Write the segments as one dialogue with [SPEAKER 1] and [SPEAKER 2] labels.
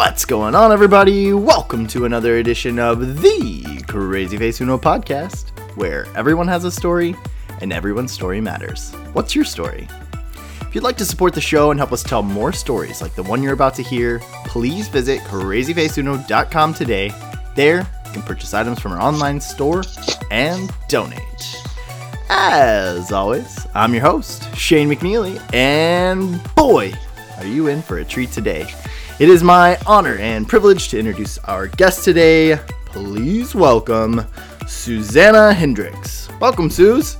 [SPEAKER 1] What's going on, everybody? Welcome to another edition of the Crazy Face Uno podcast, where everyone has a story and everyone's story matters. What's your story? If you'd like to support the show and help us tell more stories like the one you're about to hear, please visit crazyfaceuno.com today. There, you can purchase items from our online store and donate. As always, I'm your host, Shane McNeely, and boy, are you in for a treat today. It is my honor and privilege to introduce our guest today. Please welcome Suzanna Hendricks. Welcome, Suze.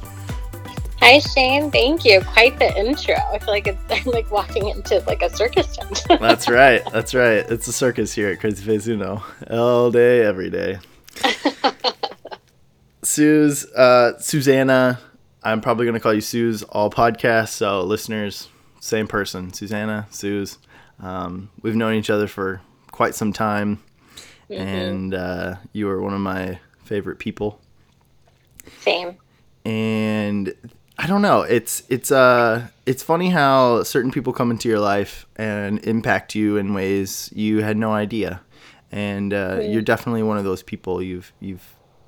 [SPEAKER 2] Hi Shane, thank you. Quite the intro. I feel like it's I'm like walking into like a circus tent.
[SPEAKER 1] That's right. That's right. It's a circus here at Crazy Face Uno. All day, every day. Suze, uh, Suzanna, I'm probably going to call you Suze all podcasts. So, listeners, same person. Suzanna, Suze. Um, we've known each other for quite some time.
[SPEAKER 2] Mm-hmm.
[SPEAKER 1] And uh, you are one of my favorite people.
[SPEAKER 2] Same.
[SPEAKER 1] And I don't know. It's it's uh it's funny how certain people come into your life and impact you in ways you had no idea. And uh,
[SPEAKER 2] Mm.
[SPEAKER 1] you're definitely one of those people. You've you've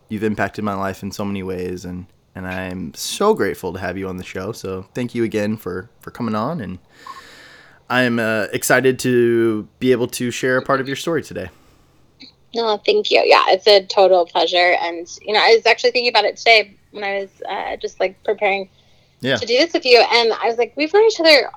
[SPEAKER 1] you've impacted my life in so many ways, and and I'm so grateful to have you on the show. So thank you again for for coming on, and I'm uh, excited to be able to share a part of your story today.
[SPEAKER 2] No, thank you. Yeah, it's a total pleasure. And you know, I was actually thinking about it today when I was uh, just like preparing
[SPEAKER 1] Yeah.
[SPEAKER 2] to do this with you, and I was like, we've known each other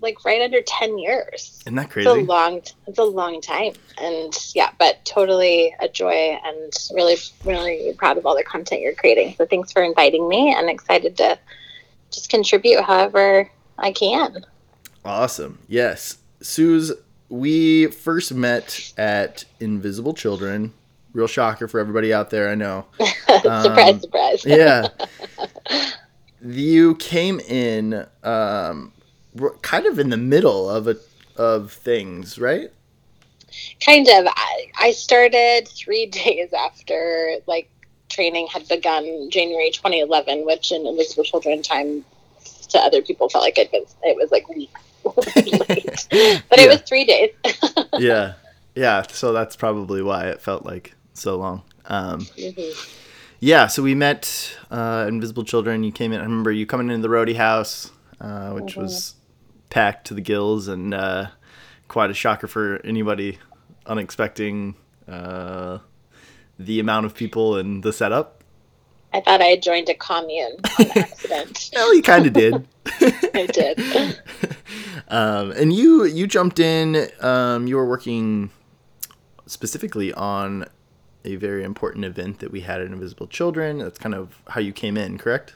[SPEAKER 2] like right under ten years.
[SPEAKER 1] Isn't that crazy?
[SPEAKER 2] It's a long, it's a long time, and yeah, but totally a joy, and really, really proud of all the content you're creating. So thanks for inviting me, and excited to just contribute however I can.
[SPEAKER 1] Awesome. Yes. Suze, we first met at Invisible Children. Real shocker for everybody out there, I know.
[SPEAKER 2] surprise,
[SPEAKER 1] Um,
[SPEAKER 2] surprise.
[SPEAKER 1] Yeah. you came in um, kind of in the middle of a, of things, right?
[SPEAKER 2] kind of I, I started three days after like training had begun january 2011 which in invisible children time to other people felt like it was it was like weeks late. but
[SPEAKER 1] Yeah.
[SPEAKER 2] it was three days
[SPEAKER 1] yeah. Yeah. So that's probably why it felt like so long. Um,
[SPEAKER 2] Mhm.
[SPEAKER 1] yeah. So we met uh, Invisible Children. You came in. I remember you coming into the Roadie House, uh, which
[SPEAKER 2] Mhm.
[SPEAKER 1] was packed to the gills and uh, quite a shocker for anybody unexpecting uh, the amount of people and the setup.
[SPEAKER 2] i thought i had joined a commune on accident
[SPEAKER 1] Well, you kind of did.
[SPEAKER 2] i did
[SPEAKER 1] um, and you you jumped in. Um, you were working specifically on a very important event that we had at Invisible Children. That's kind of how you came in, correct?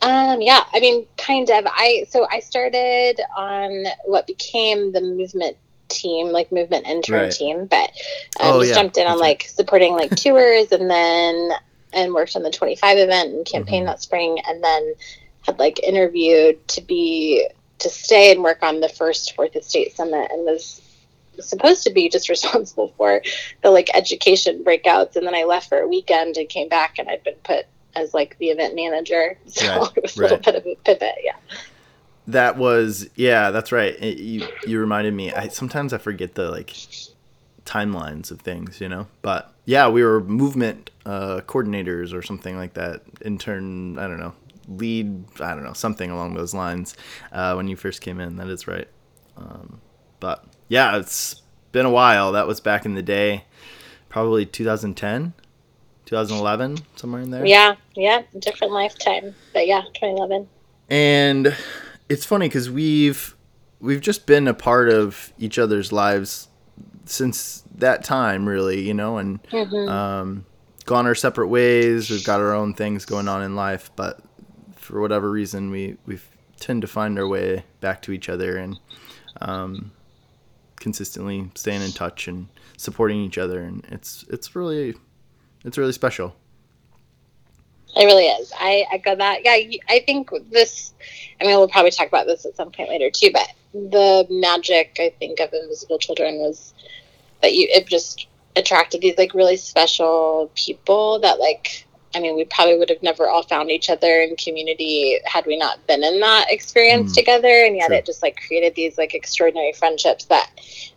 [SPEAKER 2] Um, yeah, I mean, kind of. I so I started on what became the movement team, like movement intern
[SPEAKER 1] Right.
[SPEAKER 2] team, but um,
[SPEAKER 1] Oh,
[SPEAKER 2] just
[SPEAKER 1] yeah,
[SPEAKER 2] jumped in on
[SPEAKER 1] right.
[SPEAKER 2] like supporting like tours, and then and worked on the 25 event and campaign
[SPEAKER 1] Mhm.
[SPEAKER 2] that spring, and then had like interviewed to be to stay and work on the first Fourth Estate Summit, and was supposed to be just responsible for the like education breakouts, and then I left for a weekend and came back, and I'd been put as like the event manager. So
[SPEAKER 1] Right,
[SPEAKER 2] it was a little bit of a pivot, yeah.
[SPEAKER 1] That was yeah, that's right. It- you you reminded me. I sometimes I forget the like timelines of things, you know. But yeah, we were movement uh, coordinators or something like that. Intern, I don't know, lead, I don't know, something along those lines. Uh, when you first came in, that is right. Um, but yeah, it's been a while. That was back in the day, probably 2010, 2011, somewhere in there.
[SPEAKER 2] Yeah, yeah, different lifetime. But yeah, 2011.
[SPEAKER 1] and it's funny because we've we've just been a part of each other's lives since that time really you know and
[SPEAKER 2] Mhm.
[SPEAKER 1] um, gone our separate ways we've got our own things going on in life but for whatever reason we we tend to find our way back to each other and um, consistently staying in touch and supporting each other and it's it's really it's really special
[SPEAKER 2] It really is. I echo that. Yeah, I think this, I mean, we'll probably talk about this at some point later too, but the magic, I think, of Invisible Children was that you, it just attracted these like really special people that like I mean, we probably would have never all found each other in community had we not been in that experience
[SPEAKER 1] Mm.
[SPEAKER 2] together. And yet it just like created these like extraordinary friendships that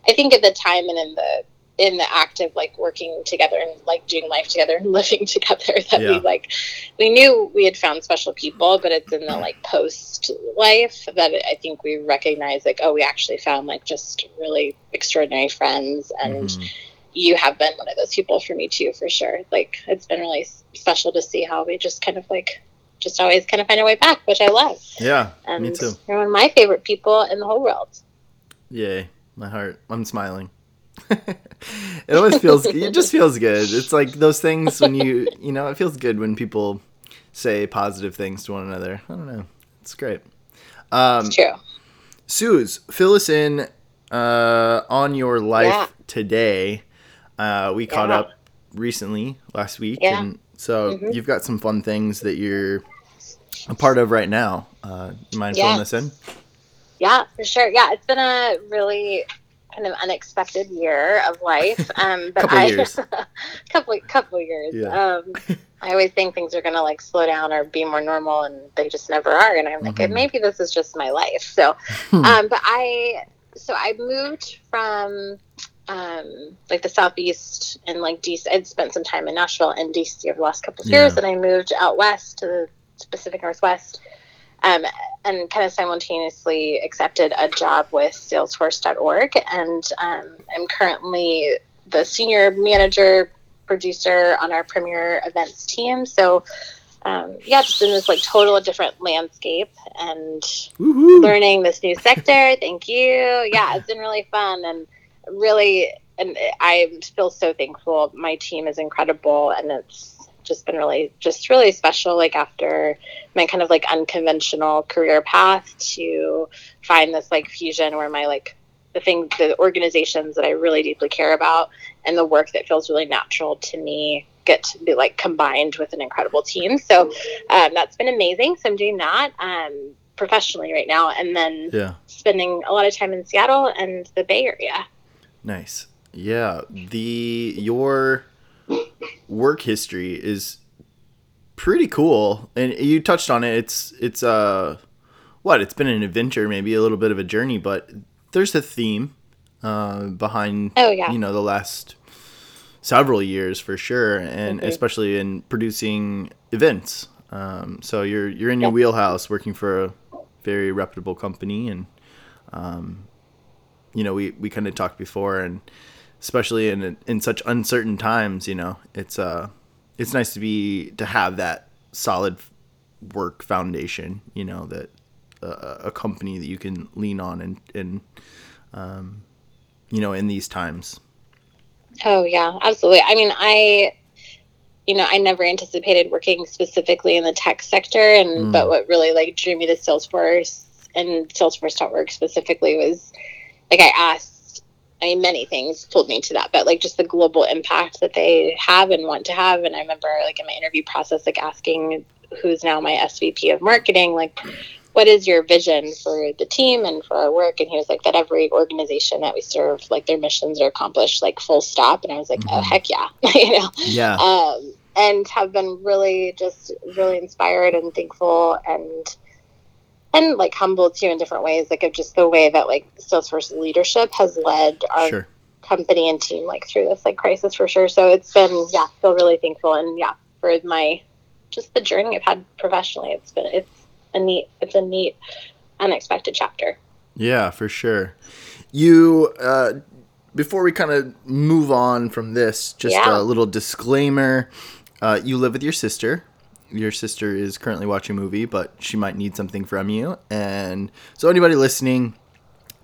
[SPEAKER 2] I think at the time and in the in the act of like working together and like doing life together and living together that
[SPEAKER 1] Yeah.
[SPEAKER 2] we like we knew we had found special people, but it's in the like post life that I think we recognize like, oh, we actually found like just really extraordinary friends and
[SPEAKER 1] Mhm.
[SPEAKER 2] You have been one of those people for me too, for sure. Like it's been really special to see how we just kind of like just always kind of find our way back, which I love.
[SPEAKER 1] Yeah,
[SPEAKER 2] And
[SPEAKER 1] me too.
[SPEAKER 2] you're one of my favorite people in the whole world.
[SPEAKER 1] Yay, my heart. I'm smiling. it always feels it just feels good. It's like those things when you you know, it feels good when people say positive things to one another. I don't know. It's great. Um
[SPEAKER 2] It's true.
[SPEAKER 1] Suze, fill us in uh on your life
[SPEAKER 2] Yeah.
[SPEAKER 1] today. Uh we caught
[SPEAKER 2] Yeah.
[SPEAKER 1] up recently last week
[SPEAKER 2] Yeah.
[SPEAKER 1] and so
[SPEAKER 2] Mhm.
[SPEAKER 1] you've got some fun things that you're a part of right now. Uh you mind
[SPEAKER 2] Yeah.
[SPEAKER 1] filling us in?
[SPEAKER 2] Yeah, for sure. Yeah, it's been a really kind of unexpected year of life. Um, but
[SPEAKER 1] Couple
[SPEAKER 2] I,
[SPEAKER 1] years.
[SPEAKER 2] couple couple years.
[SPEAKER 1] Yeah.
[SPEAKER 2] Um, I always think things are gonna like slow down or be more normal, and they just never are. And I'm like,
[SPEAKER 1] Mhm.
[SPEAKER 2] maybe this is just my life. So,
[SPEAKER 1] Hmm.
[SPEAKER 2] um, but I, so I moved from um, like the southeast and like DC. I'd spent some time in Nashville and DC over the last couple of years,
[SPEAKER 1] Yeah.
[SPEAKER 2] and I moved out west to the Pacific Northwest. Um, and kind of simultaneously accepted a job with Salesforce.org, and um, I'm currently the senior manager producer on our premier events team. So, um, yeah, just in this like total different landscape and
[SPEAKER 1] Woohoo.
[SPEAKER 2] learning this new sector. Thank you. Yeah, it's been really fun and really, and I feel so thankful. My team is incredible, and it's just been really, just really special. Like after my kind of like unconventional career path to find this like fusion where my like the thing, the organizations that I really deeply care about, and the work that feels really natural to me get to be like combined with an incredible team. So um, that's been amazing. So I'm doing that um, professionally right now, and then
[SPEAKER 1] Yeah.
[SPEAKER 2] spending a lot of time in Seattle and the Bay Area.
[SPEAKER 1] Nice. Yeah, the your work history is pretty cool, and you touched on it. It's it's uh what it's been an adventure, maybe a little bit of a journey, but there's a theme uh, behind
[SPEAKER 2] Oh yeah,
[SPEAKER 1] you know the last several years for sure, and
[SPEAKER 2] Mhm.
[SPEAKER 1] especially in producing events. Um, so you're you're in your
[SPEAKER 2] Yeah.
[SPEAKER 1] wheelhouse, working for a very reputable company, and um, you know we we kind of talked before, and especially in in such uncertain times, you know it's uh it's nice to be to have that solid work foundation. You know that uh, a company that you can lean on and and um, you know in these times.
[SPEAKER 2] Oh yeah, absolutely. I mean, I, you know, I never anticipated working specifically in the tech sector, and
[SPEAKER 1] Mm.
[SPEAKER 2] but what really like drew me to Salesforce and Salesforce.org specifically was like I asked. I mean, many things pulled me to that, but like just the global impact that they have and want to have. And I remember like in my interview process, like asking who's now my SVP of marketing, like, what is your vision for the team and for our work? And he was like, that every organization that we serve, like their missions are accomplished, like full stop. And I was like, oh
[SPEAKER 1] Mhm.
[SPEAKER 2] heck yeah, you know.
[SPEAKER 1] Yeah.
[SPEAKER 2] Um, and have been really just really inspired and thankful and and like humbled too in different ways, like of just the way that like Salesforce leadership has led our
[SPEAKER 1] Sure.
[SPEAKER 2] company and team like through this like crisis for sure. So it's been yeah, feel really thankful and yeah for my just the journey I've had professionally. It's been it's a neat it's a neat unexpected chapter.
[SPEAKER 1] Yeah, for sure. You uh before we kind of move on from this, just
[SPEAKER 2] Yeah.
[SPEAKER 1] a little disclaimer. Uh, you live with your sister. Your sister is currently watching a movie, but she might need something from you. And so, anybody listening,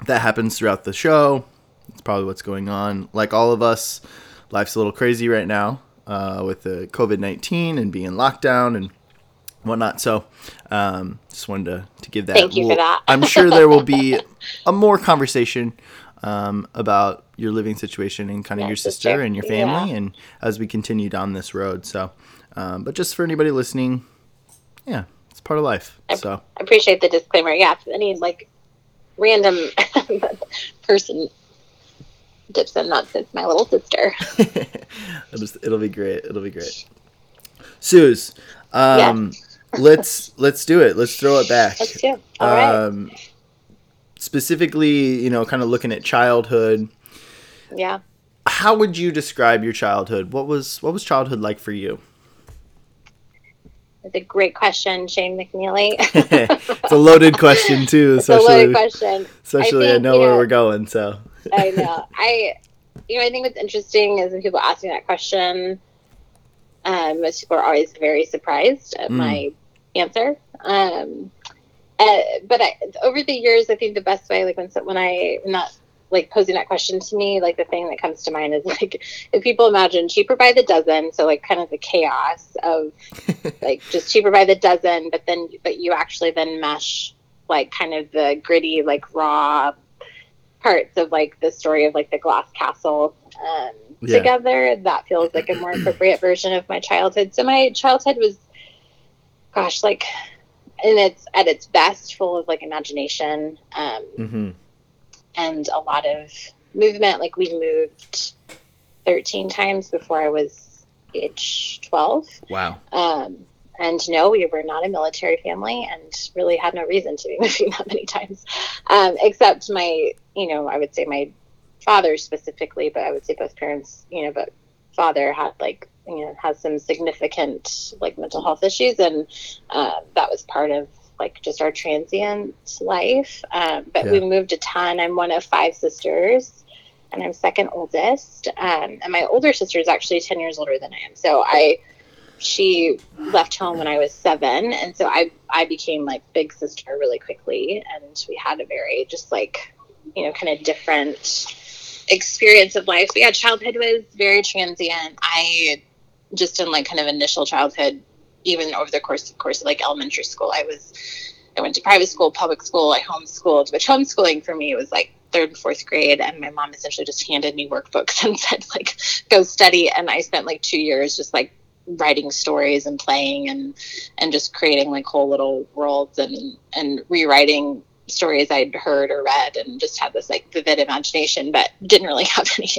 [SPEAKER 1] that happens throughout the show. It's probably what's going on. Like all of us, life's a little crazy right now uh, with the COVID 19 and being locked down and whatnot. So, um, just wanted to, to give that.
[SPEAKER 2] Thank you for that.
[SPEAKER 1] I'm sure there will be a more conversation um, about your living situation and kind of
[SPEAKER 2] My
[SPEAKER 1] your sister,
[SPEAKER 2] sister.
[SPEAKER 1] and your family,
[SPEAKER 2] Yeah.
[SPEAKER 1] and as we continue down this road. So, um, but just for anybody listening, yeah, it's part of life.
[SPEAKER 2] I-
[SPEAKER 1] So,
[SPEAKER 2] I appreciate the disclaimer. Yeah, if any like random person dips in, not it's my little sister.
[SPEAKER 1] it'll, just, it'll be great. It'll be great. Suze, um, let's let's do it. Let's throw it back.
[SPEAKER 2] Let's do. All right.
[SPEAKER 1] Um, specifically, you know, kind of looking at childhood.
[SPEAKER 2] Yeah.
[SPEAKER 1] How would you describe your childhood? What was what was childhood like for you?
[SPEAKER 2] It's a great question, Shane McNeely.
[SPEAKER 1] it's a loaded question too,
[SPEAKER 2] it's a
[SPEAKER 1] especially
[SPEAKER 2] loaded question.
[SPEAKER 1] especially I,
[SPEAKER 2] think,
[SPEAKER 1] know
[SPEAKER 2] you
[SPEAKER 1] where
[SPEAKER 2] know-
[SPEAKER 1] we're going. So
[SPEAKER 2] I know. I, you know, I think what's interesting is when people ask me that question, um, most people are always very surprised at
[SPEAKER 1] Mm.
[SPEAKER 2] my answer. Um, uh, but I, over the years, I think the best way, like when when I when that like posing that question to me, like the thing that comes to mind is like if people imagine cheaper by the dozen, so like kind of the chaos of like just cheaper by the dozen, but then but you actually then mesh like kind of the gritty, like raw parts of like the story of like the glass castle um,
[SPEAKER 1] Yeah.
[SPEAKER 2] together. That feels like a more appropriate version of my childhood. So my childhood was, gosh, like and its at its best, full of like imagination um,
[SPEAKER 1] hmm
[SPEAKER 2] and a lot of movement. Like we moved thirteen times before I was age twelve.
[SPEAKER 1] wow.
[SPEAKER 2] Um, and no, we were not a military family and really had no reason to be moving that many times. Um, except my, you know, I would say my father specifically, but I would say both parents, you know, but father had like, you know, has some significant like mental health issues. And uh, that was part of like just our transient life. Um, but we moved a ton. I'm one of five sisters and I'm second oldest. Um, and my older sister is actually 10 years older than I am. So I, she left home when I was seven, and so I I became like big sister really quickly, and we had a very just like you know kind of different experience of life. But yeah, childhood was very transient. I just in like kind of initial childhood, even over the course of course of like elementary school, I was I went to private school, public school, I homeschooled, which homeschooling for me was like third and fourth grade and my mom essentially just handed me workbooks and said like go study and I spent like two years just like writing stories and playing and and just creating like whole little worlds and and rewriting stories I'd heard or read and just had this like vivid imagination but didn't really have any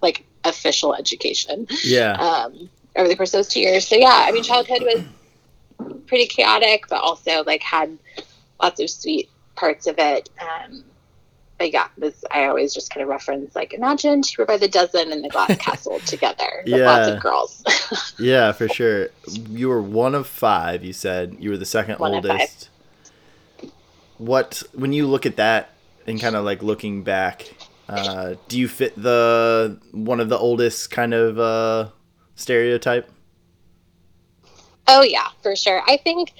[SPEAKER 2] like official education
[SPEAKER 1] Yeah.
[SPEAKER 2] um, over the course of those two years. So yeah, I mean, childhood was pretty chaotic, but also like had lots of sweet parts of it. Um, but yeah, this I always just kind of reference like imagine were by the Dozen and the Glass Castle together with lots of girls.
[SPEAKER 1] Yeah, for sure. You were one of five. You said you were the second
[SPEAKER 2] One
[SPEAKER 1] oldest. What when you look at that and kind of like looking back, uh, do you fit the one of the oldest kind of uh, stereotype?
[SPEAKER 2] Oh yeah, for sure. I think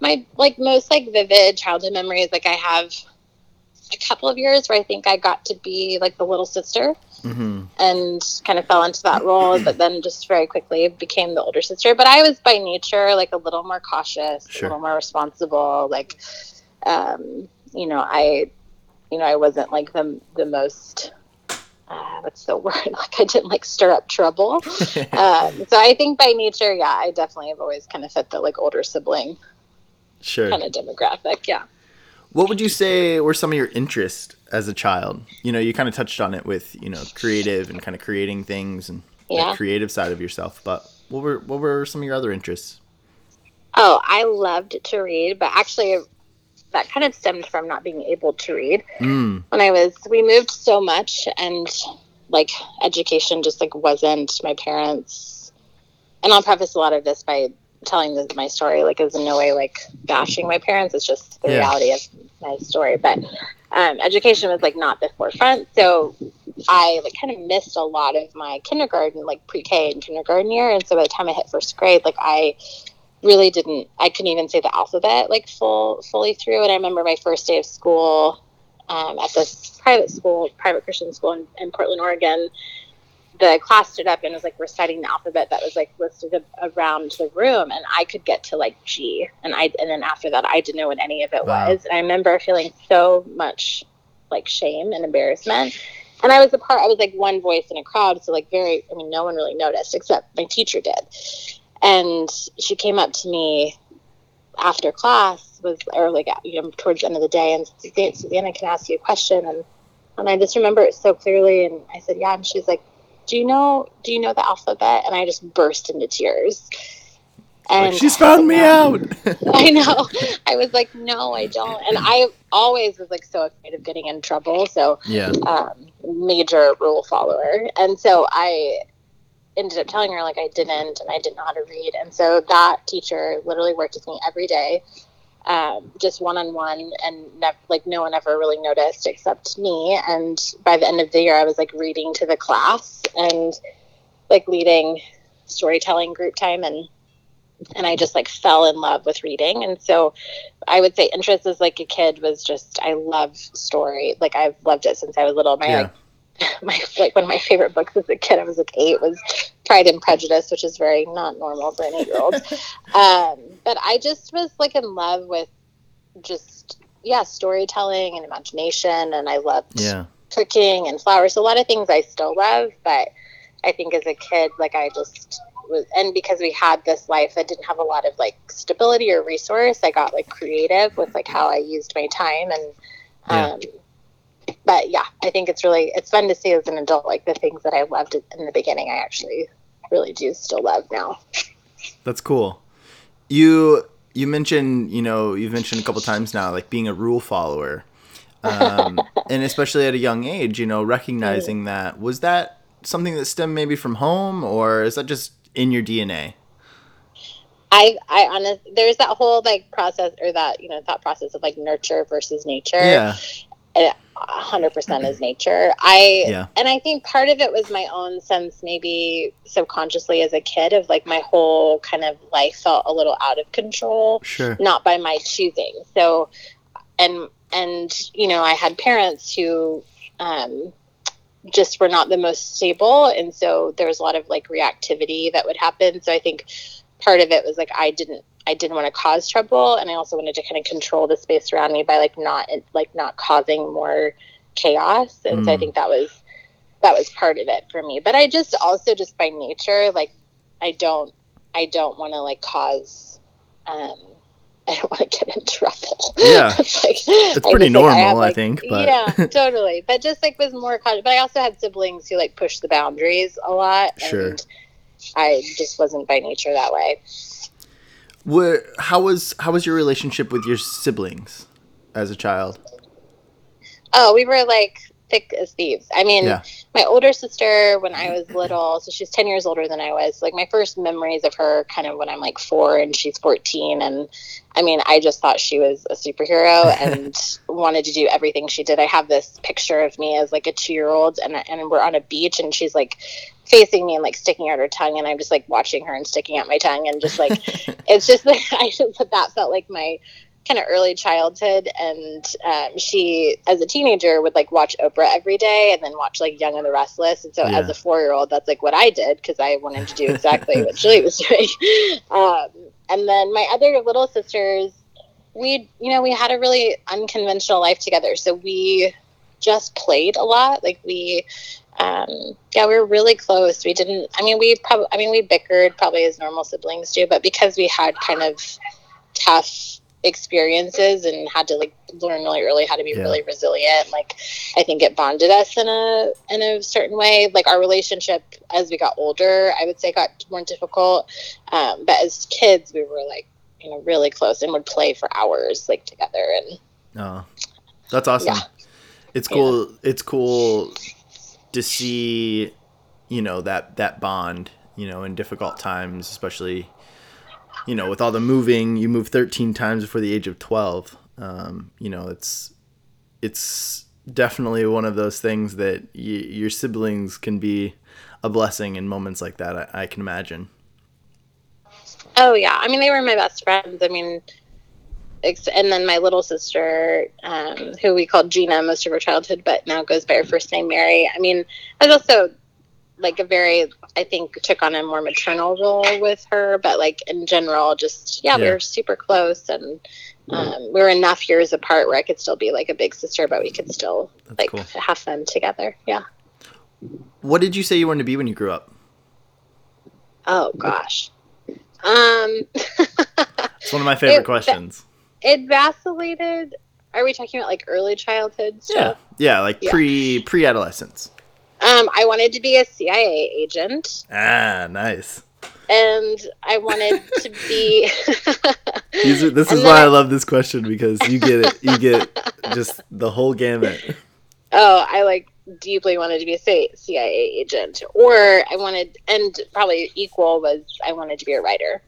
[SPEAKER 2] my like most like vivid childhood memories, like I have a couple of years where I think I got to be like the little sister
[SPEAKER 1] Mm-hmm.
[SPEAKER 2] and kind of fell into that role, but then just very quickly became the older sister. But I was by nature like a little more cautious,
[SPEAKER 1] Sure.
[SPEAKER 2] a little more responsible. Like, um, you know, I, you know, I wasn't like the the most. Uh, what's the word? Like I didn't like stir up trouble. um, so I think by nature, yeah, I definitely have always kind of fit the like older sibling
[SPEAKER 1] Sure.
[SPEAKER 2] kind of demographic. Yeah.
[SPEAKER 1] What would you say were some of your interests as a child? You know, you kind of touched on it with you know creative and kind of creating things and
[SPEAKER 2] Yeah.
[SPEAKER 1] the creative side of yourself. But what were what were some of your other interests?
[SPEAKER 2] Oh, I loved to read, but actually, that kind of stemmed from not being able to read.
[SPEAKER 1] Mm,
[SPEAKER 2] when I was we moved so much and like education just like wasn't my parents and I'll preface a lot of this by telling this, my story like is in no way like bashing my parents it's just the
[SPEAKER 1] Yeah.
[SPEAKER 2] reality of my story but um, education was like not the forefront so I like kind of missed a lot of my kindergarten like pre-K and kindergarten year and so by the time I hit first grade like I really didn't I couldn't even say the alphabet like full fully through and I remember my first day of school um, at this private school, private Christian school in, in Portland, Oregon. The class stood up and was like reciting the alphabet that was like listed a- around the room, and I could get to like G, and I and then after that I didn't know what any of it
[SPEAKER 1] Wow.
[SPEAKER 2] was, and I remember feeling so much like shame and embarrassment. And I was a part. I was like one voice in a crowd, so like very. I mean, no one really noticed except my teacher did. And she came up to me after class was or like you know towards the end of the day and Suzanna can ask you a question and and I just remember it so clearly and I said yeah and she's like do you know do you know the alphabet and I just burst into tears And
[SPEAKER 1] like, she's found me out.
[SPEAKER 2] I know. I was like, no, I don't. And I always was like so afraid of getting in trouble. So
[SPEAKER 1] yeah.
[SPEAKER 2] um, major rule follower. And so I ended up telling her like I didn't and I didn't know how to read. And so that teacher literally worked with me every day, um, just one on one, and nev- like no one ever really noticed except me. And by the end of the year, I was like reading to the class and like leading storytelling group time and and I just like fell in love with reading. And so I would say interest as like a kid was just I love story. Like I've loved it since I was little. My
[SPEAKER 1] Yeah.
[SPEAKER 2] like my like one of my favorite books as a kid, I was like eight, was Pride and Prejudice, which is very not normal for an eight year old. um, but I just was like in love with just yeah, storytelling and imagination and I loved
[SPEAKER 1] Yeah.
[SPEAKER 2] cooking and flowers. A lot of things I still love, but I think as a kid, like I just was, and because we had this life that didn't have a lot of like stability or resource, I got like creative with like how I used my time and,
[SPEAKER 1] Yeah.
[SPEAKER 2] But yeah, I think it's really it's fun to see as an adult like the things that I loved in the beginning. I actually really do still love now.
[SPEAKER 1] That's cool. You you mentioned you know you've mentioned a couple times now like being a rule follower, um, and especially at a young age, you know recognizing that was that something that stemmed maybe from home or is that just in your DNA?
[SPEAKER 2] I I honest there's that whole like process or that you know thought process of like nurture versus nature.
[SPEAKER 1] Yeah.
[SPEAKER 2] A hundred percent is nature. I
[SPEAKER 1] Yeah.
[SPEAKER 2] and I think part of it was my own sense, maybe subconsciously as a kid, of like my whole kind of life felt a little out of control,
[SPEAKER 1] Sure.
[SPEAKER 2] not by my choosing. So, and and you know, I had parents who um, just were not the most stable, and so there was a lot of like reactivity that would happen. So I think part of it was like I didn't I didn't want to cause trouble, and I also wanted to kind of control the space around me by like not like not causing more chaos. And so I
[SPEAKER 1] Mm.
[SPEAKER 2] think that was that was part of it for me. But I just also just by nature like I don't I don't want to like cause um I don't want to get in trouble.
[SPEAKER 1] Yeah.
[SPEAKER 2] it's like,
[SPEAKER 1] It's
[SPEAKER 2] I
[SPEAKER 1] pretty
[SPEAKER 2] just, like,
[SPEAKER 1] normal,
[SPEAKER 2] have,
[SPEAKER 1] I think, but-
[SPEAKER 2] yeah, totally. But just like was more. But I also had siblings who like pushed the boundaries a lot,
[SPEAKER 1] Sure.
[SPEAKER 2] and I just wasn't by nature that way.
[SPEAKER 1] What? How was how was your relationship with your siblings as a child?
[SPEAKER 2] Oh, we were like thick as thieves. I mean,
[SPEAKER 1] Yeah.
[SPEAKER 2] my older sister, when I was little, so she's 10 years older than I was. Like, my first memories of her kind of when I'm like four and she's 14. And I mean, I just thought she was a superhero and wanted to do everything she did. I have this picture of me as like a two year old, and, and we're on a beach, and she's like facing me and like sticking out her tongue. And I'm just like watching her and sticking out my tongue. And just like, it's just like, I just, that felt like my kind of early childhood and um, she as a teenager would like watch oprah every day and then watch like young and the restless and so
[SPEAKER 1] Yeah.
[SPEAKER 2] as a four-year-old that's like what i did because i wanted to do exactly what julie was doing um, and then my other little sisters we you know we had a really unconventional life together so we just played a lot like we um, yeah, we were really close. We didn't. I mean, we probably. I mean, we bickered probably as normal siblings do, but because we had kind of tough experiences and had to like learn really early how to be
[SPEAKER 1] Yeah.
[SPEAKER 2] really resilient like i think it bonded us in a in a certain way like our relationship as we got older i would say got more difficult um, but as kids we were like you know really close and would play for hours like together and
[SPEAKER 1] Oh, that's awesome.
[SPEAKER 2] Yeah.
[SPEAKER 1] It's cool. It's cool to see, you know, that that bond, you know, in difficult times, especially, you know, with all the moving. You move 13 times before the age of 12. Um, you know, it's it's definitely one of those things that y- your siblings can be a blessing in moments like that. I, I can imagine.
[SPEAKER 2] Oh yeah, I mean they were my best friends. I mean, and then my little sister, um, who we called Gina most of her childhood, but now goes by her first name Mary. I mean, I was also like a very, I think, took on a more maternal role with her, but like in general, just yeah, we
[SPEAKER 1] Yeah.
[SPEAKER 2] were super close, and um, we were enough years apart where I could still be like a big sister, but we could still
[SPEAKER 1] That's
[SPEAKER 2] like
[SPEAKER 1] cool.
[SPEAKER 2] have fun together. Yeah.
[SPEAKER 1] What did you say you wanted to be when you grew up?
[SPEAKER 2] Oh gosh. Um.
[SPEAKER 1] It's one of my favorite
[SPEAKER 2] It-
[SPEAKER 1] questions.
[SPEAKER 2] It vacillated. Are we talking about like early childhood
[SPEAKER 1] Yeah,
[SPEAKER 2] stuff?
[SPEAKER 1] yeah, like
[SPEAKER 2] Yeah.
[SPEAKER 1] pre pre adolescence.
[SPEAKER 2] Um, I wanted to be a CIA agent.
[SPEAKER 1] Ah, nice.
[SPEAKER 2] and I wanted to be.
[SPEAKER 1] These are, this is why I, I love this question because you get it. You get just the whole gamut.
[SPEAKER 2] Oh, I like deeply wanted to be a CIA agent, or I wanted, and probably equal was I wanted to be a writer.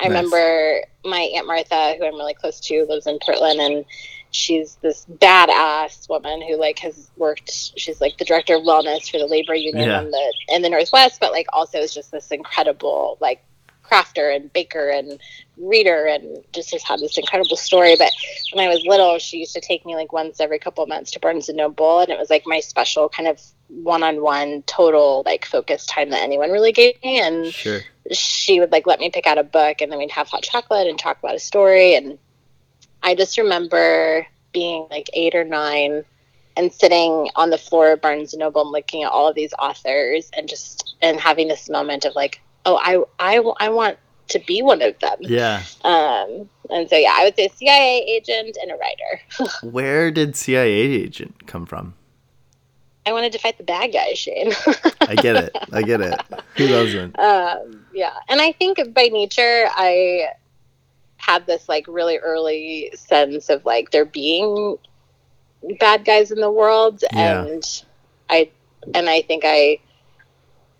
[SPEAKER 2] I nice. remember my aunt Martha, who I'm really close to, lives in Portland, and she's this badass woman who like has worked. She's like the director of wellness for the labor union yeah. in the in the Northwest, but like also is just this incredible like crafter and baker and reader and just has had this incredible story. But when I was little, she used to take me like once every couple of months to Barnes and Noble, and it was like my special kind of one-on-one, total like focus time that anyone really gave me. And sure. she would like let me pick out a book, and then we'd have hot chocolate and talk about a story. And I just remember being like eight or nine and sitting on the floor of Barnes and Noble and looking at all of these authors and just and having this moment of like oh, I, I, I want to be one of them.
[SPEAKER 1] Yeah.
[SPEAKER 2] Um, and so, yeah, I would say CIA agent and a writer.
[SPEAKER 1] Where did CIA agent come from?
[SPEAKER 2] I wanted to fight the bad guy, Shane.
[SPEAKER 1] I get it. I get it. Who doesn't?
[SPEAKER 2] Um, yeah. And I think by nature, I had this like really early sense of like there being bad guys in the world. Yeah. And I, and I think I,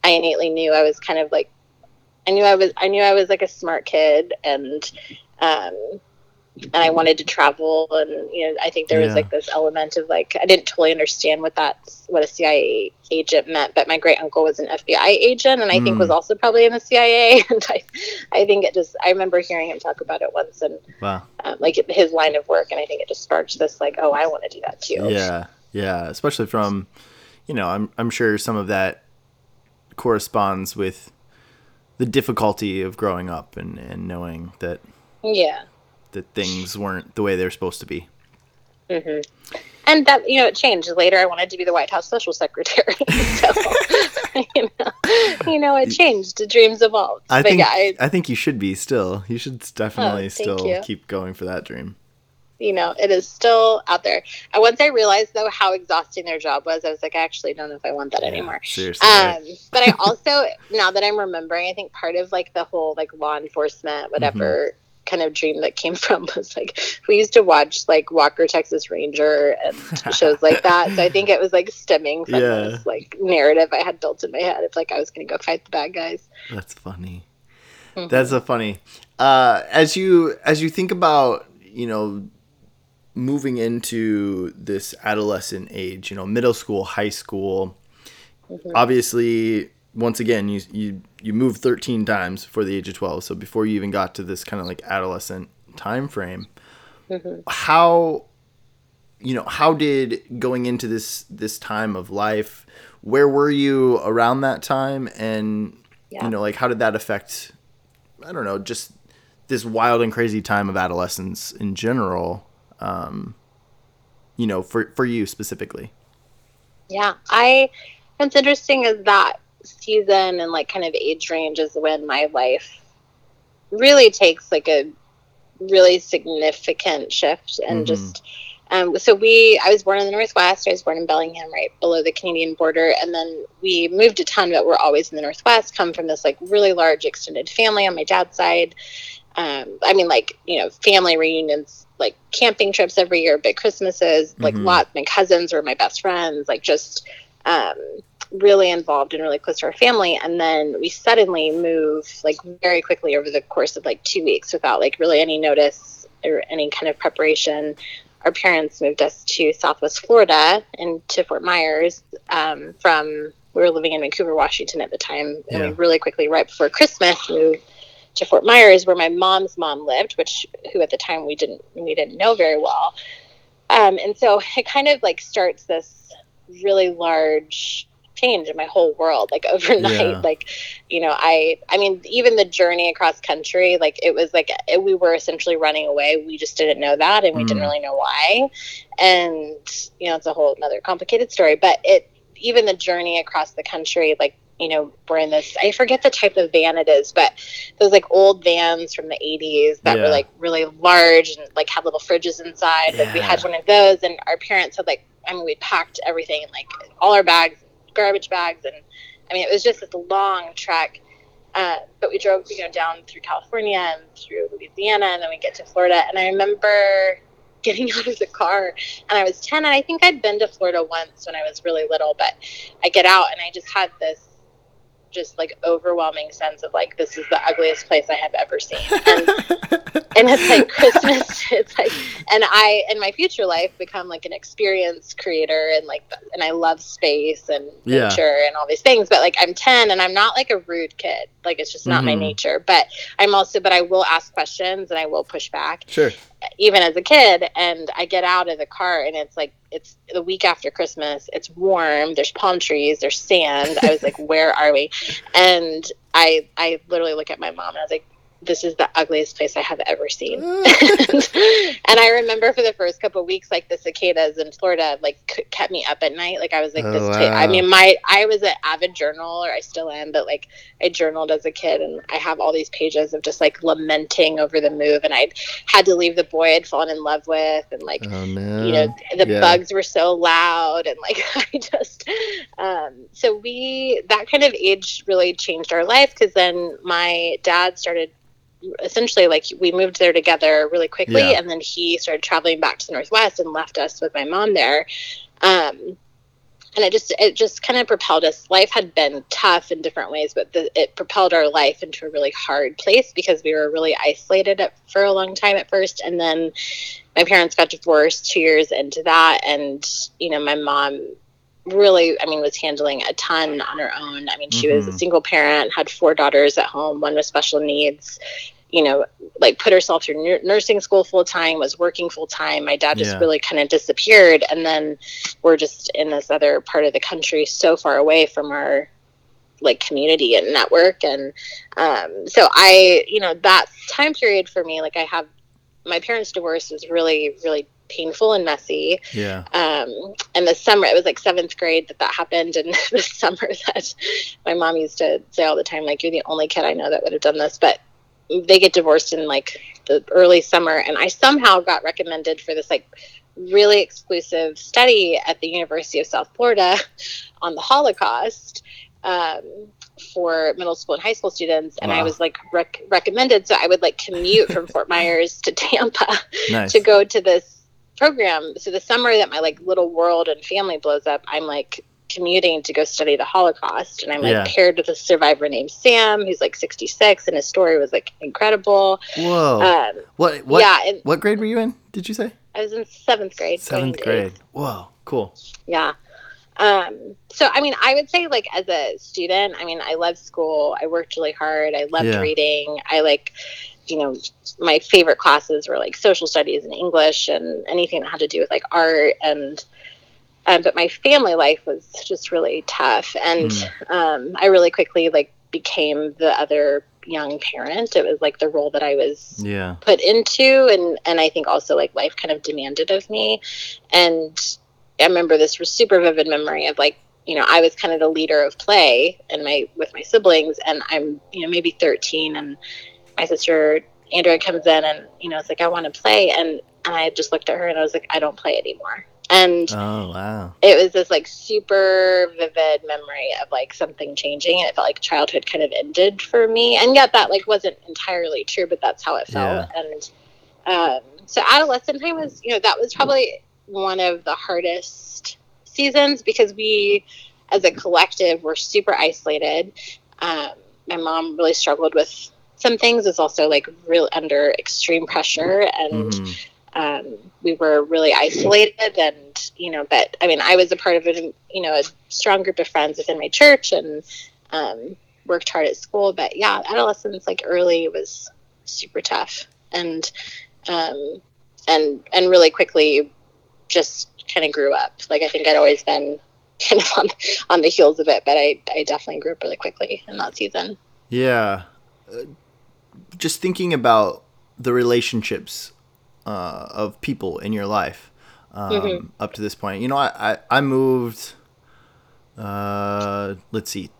[SPEAKER 2] I innately knew I was kind of like I knew I was I knew I was like a smart kid and um and I wanted to travel and you know I think there yeah. was like this element of like I didn't totally understand what that's what a CIA agent meant but my great uncle was an FBI agent and I mm. think was mm. also probably in the CIA and I I think it just I remember hearing him talk about it once and wow. um, like his line of work and I think it just sparked this like oh I want to do that too
[SPEAKER 1] yeah yeah especially from you know I'm I'm sure some of that corresponds with the difficulty of growing up and, and knowing that
[SPEAKER 2] yeah
[SPEAKER 1] that things weren't the way they're supposed to be.
[SPEAKER 2] Mm-hmm. And that you know it changed later. I wanted to be the White House social secretary, so you know, you know it changed. The dreams evolved.
[SPEAKER 1] I but think yeah, I, I, think you should be still. You should definitely oh, still you. keep going for that dream
[SPEAKER 2] you know, it is still out there. And once I realized though how exhausting their job was, I was like, I actually don't know if I want that yeah, anymore.
[SPEAKER 1] Seriously.
[SPEAKER 2] Um, but I also now that I'm remembering, I think part of like the whole like law enforcement, whatever mm-hmm. kind of dream that came from was like we used to watch like Walker Texas Ranger and shows like that. So I think it was like stemming from yeah. this like narrative I had built in my head of like I was gonna go fight the bad guys.
[SPEAKER 1] That's funny. Mm-hmm. That's a funny. Uh, as you as you think about you know moving into this adolescent age, you know, middle school, high school. Mm-hmm. Obviously, once again, you you you moved 13 times before the age of 12. So before you even got to this kind of like adolescent time frame, mm-hmm. how you know, how did going into this this time of life, where were you around that time and yeah. you know, like how did that affect I don't know, just this wild and crazy time of adolescence in general um, you know, for for you specifically?
[SPEAKER 2] Yeah, I. What's interesting is that season and like kind of age range is when my life really takes like a really significant shift and mm-hmm. just um, so we i was born in the northwest i was born in bellingham right below the canadian border and then we moved a ton but we're always in the northwest come from this like really large extended family on my dad's side um, i mean like you know family reunions like camping trips every year, big Christmases, like mm-hmm. lots. My cousins were my best friends, like just um, really involved and really close to our family. And then we suddenly move like very quickly over the course of like two weeks without like really any notice or any kind of preparation. Our parents moved us to Southwest Florida and to Fort Myers um, from we were living in Vancouver, Washington at the time, and yeah. we really quickly, right before Christmas, moved to Fort Myers, where my mom's mom lived, which who at the time we didn't we didn't know very well. Um, and so it kind of like starts this really large change in my whole world like overnight yeah. like you know i i mean even the journey across country like it was like it, we were essentially running away we just didn't know that and we mm. didn't really know why and you know it's a whole another complicated story but it even the journey across the country like you know, we're in this, I forget the type of van it is, but those like old vans from the 80s that yeah. were like really large and like had little fridges inside. Yeah. Like we had one of those, and our parents had like, I mean, we packed everything in like all our bags, garbage bags. And I mean, it was just this long trek. Uh, but we drove, you know, down through California and through Louisiana, and then we get to Florida. And I remember getting out of the car, and I was ten, and I think I'd been to Florida once when I was really little. But I get out, and I just had this just like overwhelming sense of like this is the ugliest place I have ever seen. And, and it's like Christmas. It's like, and I in my future life become like an experience creator and like, and I love space and
[SPEAKER 1] Yeah.
[SPEAKER 2] nature and all these things. But like I'm 10 and I'm not like a rude kid. Like it's just not my
[SPEAKER 1] Mhm.
[SPEAKER 2] nature. But I'm also, but I will ask questions and I will push back
[SPEAKER 1] Sure.
[SPEAKER 2] Even as a kid and I get out of the car and it's like it's the week after Christmas. It's warm. There's palm trees. There's sand. I was like, where are we? And I I literally look at my mom and I was like, this is the ugliest place I have ever seen. and, and I remember for the first couple of weeks, like the cicadas in Florida, like c- kept me up at night. Like I was like
[SPEAKER 1] Oh,
[SPEAKER 2] this. ta- I mean, my I was an avid journaler. I still am, but like I journaled as a kid, and I have all these pages of just like lamenting over the move, and I had to leave the boy I'd fallen in love with, and like
[SPEAKER 1] Oh no.
[SPEAKER 2] you know the
[SPEAKER 1] yeah.
[SPEAKER 2] bugs were so loud and like i just um so we that kind of age really changed our life because then my dad started essentially like we moved there together really quickly
[SPEAKER 1] Yeah.
[SPEAKER 2] and then he started traveling back to the northwest and left us with my mom there um and it just it just kind of propelled us life had been tough in different ways but the, it propelled our life into a really hard place because we were really isolated at, for a long time at first and then my parents got divorced two years into that and you know my mom really i mean was handling a ton on her own i mean she was a
[SPEAKER 1] Mhm.
[SPEAKER 2] single parent had four daughters at home one with special needs you know like put herself through nu- nursing school full time was working full time my dad just
[SPEAKER 1] Yeah.
[SPEAKER 2] really kind of disappeared and then we're just in this other part of the country so far away from our like community and network and um, so i you know that time period for me like i have my parents divorce was really really painful and messy
[SPEAKER 1] Yeah.
[SPEAKER 2] um, and the summer it was like seventh grade that that happened and the summer that my mom used to say all the time like you're the only kid i know that would have done this but they get divorced in like the early summer and i somehow got recommended for this like really exclusive study at the university of south florida on the holocaust um, for middle school and high school students and i was like rec- recommended so i would like commute from fort myers to tampa
[SPEAKER 1] Nice.
[SPEAKER 2] to go to this program. So the summer that my like little world and family blows up, I'm like commuting to go study the Holocaust, and I'm like
[SPEAKER 1] Yeah.
[SPEAKER 2] paired with a survivor named Sam, who's like 66, and his story was like incredible.
[SPEAKER 1] Whoa.
[SPEAKER 2] Um,
[SPEAKER 1] what? What?
[SPEAKER 2] yeah, and
[SPEAKER 1] What grade were you in? Did you say?
[SPEAKER 2] I was in seventh grade.
[SPEAKER 1] Seventh grade.
[SPEAKER 2] eighth.
[SPEAKER 1] Whoa. Cool.
[SPEAKER 2] Yeah. Um, so I mean, I would say like as a student, I mean, I love school. I worked really hard. I loved
[SPEAKER 1] Yeah.
[SPEAKER 2] reading. I like, you know, my favorite classes were like social studies and English and anything that had to do with like art and. Um, but my family life was just really tough, and um, I really quickly like became the other young parent. It was like the role that I was
[SPEAKER 1] Yeah.
[SPEAKER 2] put into. And and I think also like life kind of demanded of me. And I remember this super vivid memory of like you know I was kind of the leader of play and my with my siblings. And I'm you know maybe 13 and my sister Andrea comes in and you know it's like I want to play. And and I just looked at her and I was like I don't play anymore and
[SPEAKER 1] Oh wow.
[SPEAKER 2] it was this like super vivid memory of like something changing and it felt like childhood kind of ended for me. And yet that like wasn't entirely true but that's how it felt. And um, so adolescent time was you know that was probably one of the hardest seasons because we as a collective were super isolated. Um, my mom really struggled with some things. Is also like real under extreme pressure. And
[SPEAKER 1] Mhm.
[SPEAKER 2] Um, we were really isolated and you know but i mean i was a part of a you know a strong group of friends within my church and um, worked hard at school. But yeah adolescence like early was super tough. And um, and and really quickly just kind of grew up. Like i think i'd always been kind of on, on the heels of it but i i definitely grew up really quickly in that season.
[SPEAKER 1] Yeah. Uh, just thinking about the relationships uh, of people in your life um,
[SPEAKER 2] Mhm.
[SPEAKER 1] up to this point. You know, I, I, I moved, uh, let's see,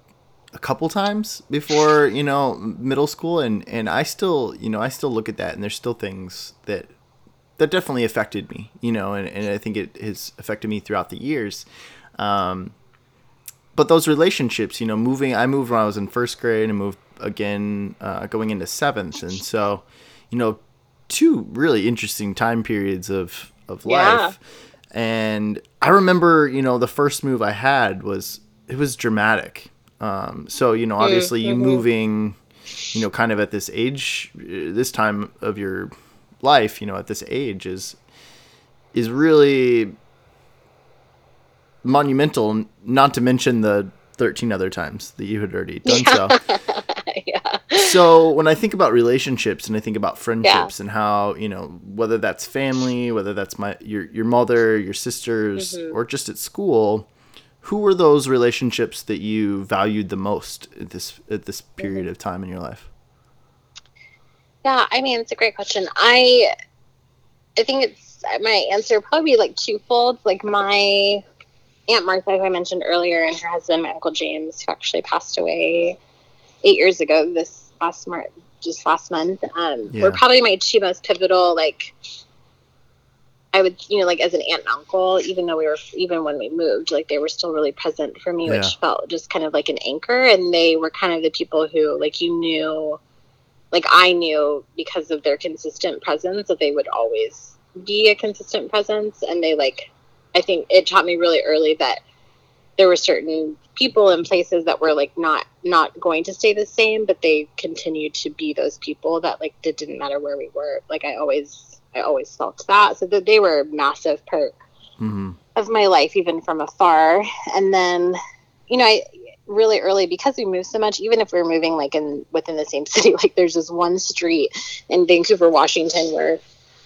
[SPEAKER 1] a couple times before, you know, middle school. And, and I still, you know, I still look at that and there's still things that, that definitely affected me, you know, and, and I think it has affected me throughout the years. Um, but those relationships, you know, moving, I moved when I was in first grade and moved again uh, going into seventh, and so you know, two really interesting time periods of of
[SPEAKER 2] Yeah.
[SPEAKER 1] life. And I remember, you know, the first move I had was it was dramatic. Um, so you know, obviously, you
[SPEAKER 2] mhm.
[SPEAKER 1] moving, you know, kind of at this age, uh, this time of your life, you know, at this age is is really monumental. Not to mention the thirteen other times that you had already done so.
[SPEAKER 2] yeah.
[SPEAKER 1] So when I think about relationships and I think about friendships and how you know whether that's family, whether that's my your your mother, your sisters,
[SPEAKER 2] Mhm.
[SPEAKER 1] or just at school, who were those relationships that you valued the most at this at this period of time in your life?
[SPEAKER 2] Yeah, I mean, it's a great question. I I think it's my answer probably be like twofold. Like my Aunt Martha, who I mentioned earlier, and her husband, my Uncle James, who actually passed away eight years ago this last March, just last month, um,
[SPEAKER 1] Yeah.
[SPEAKER 2] were probably my two most pivotal, like, I would, you know, like as an aunt and uncle, even though we were, even when we moved, like they were still really present for me,
[SPEAKER 1] Yeah.
[SPEAKER 2] which felt just kind of like an anchor. And they were kind of the people who, like, you knew, like, I knew because of their consistent presence that they would always be a consistent presence. And they, like, I think it taught me really early that there were certain people and places that were like not not going to stay the same but they continued to be those people that like it didn't matter where we were. Like i always i always felt that. So that they were a massive part
[SPEAKER 1] hmm
[SPEAKER 2] of my life even from afar. And then you know i really early because we moved so much even if we were moving like in within the same city like there's this one street in vancouver washington where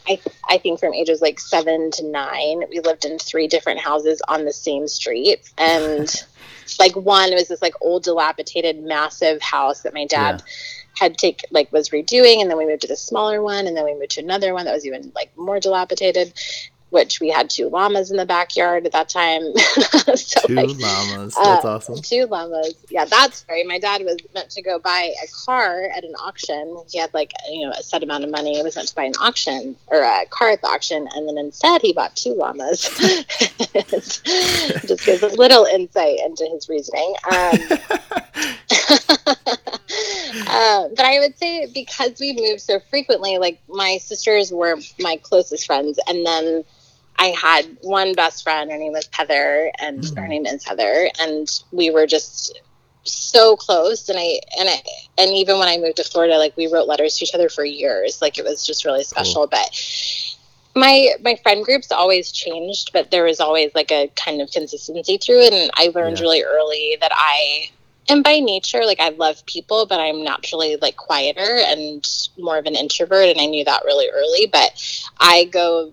[SPEAKER 2] I, I think from ages like seven to nine, we lived in three different houses on the same street. And like one was this like old dilapidated massive house that my dad had take like was redoing. And then we moved to the smaller one. And then we moved to another one that was even like more dilapidated which we had two llamas in the backyard at that time. So
[SPEAKER 1] Two
[SPEAKER 2] like
[SPEAKER 1] llamas.
[SPEAKER 2] uh,
[SPEAKER 1] That's awesome.
[SPEAKER 2] two llamas. Yeah that's story. My dad was meant to go buy a car at an auction. He had like you know a set amount of money. He was meant to buy an auction or a car at the auction and then instead he bought two llamas. Just gives a little insight into his reasoning. Um, uh, but I would say because we moved so frequently, like my sisters were my closest friends, and then I had one best friend. Her name was Heather, and
[SPEAKER 1] Mhm.
[SPEAKER 2] her name is Heather, and we were just so close. And I and I and even when I moved to Florida, like we wrote letters to each other for years. Like it was just really special. But my my friend groups always changed, but there was always like a kind of consistency through it. And I learned
[SPEAKER 1] Yeah.
[SPEAKER 2] really early that I am by nature like I love people, but I'm naturally like quieter and more of an introvert, and I knew that really early. But I go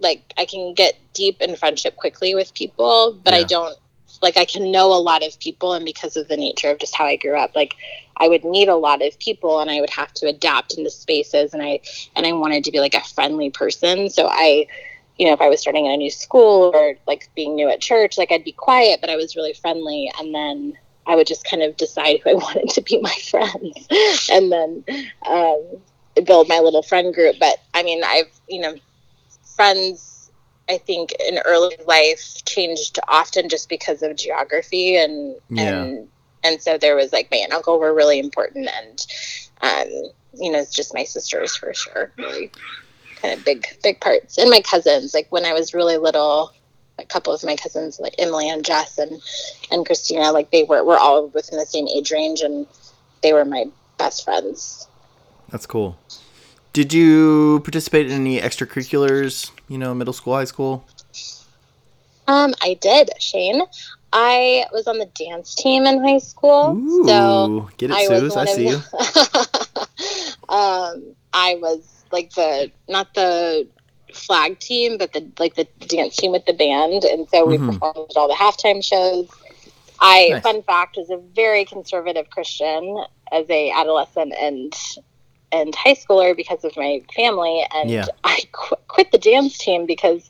[SPEAKER 2] like I can get deep in friendship quickly with people, but I don't like I can know a lot of people, and because of the nature of just how I grew up, like I would meet a lot of people, and I would have to adapt into spaces, and I and I wanted to be like a friendly person, so I. You know, if I was starting in a new school or like being new at church, like I'd be quiet, but I was really friendly. And then I would just kind of decide who I wanted to be my friends and then um, build my little friend group. But I mean, I've, you know, friends, I think in early life changed often just because of geography and,
[SPEAKER 1] Yeah.
[SPEAKER 2] and, and so there was like my aunt and uncle were really important and, um, you know, it's just my sisters for sure. Really kind of big, big parts. And my cousins, like when I was really little, a couple of my cousins, like Emily and Jess and, and Christina, like they were, were all within the same age range and they were my best friends.
[SPEAKER 1] That's cool. Did you participate in any extracurriculars? You know, middle school, high school.
[SPEAKER 2] Um, I did, Shane. I was on the dance team in high school.
[SPEAKER 1] Ooh,
[SPEAKER 2] so
[SPEAKER 1] get it,
[SPEAKER 2] I
[SPEAKER 1] Suze. I see you.
[SPEAKER 2] um, I was like the not the flag team, but the like the dance team with the band, and so we
[SPEAKER 1] Mhm.
[SPEAKER 2] performed all the halftime shows. I
[SPEAKER 1] Nice.
[SPEAKER 2] fun fact was a very conservative Christian as a adolescent and and high schooler because of my family, and
[SPEAKER 1] Yeah.
[SPEAKER 2] I qu- quit the dance team because.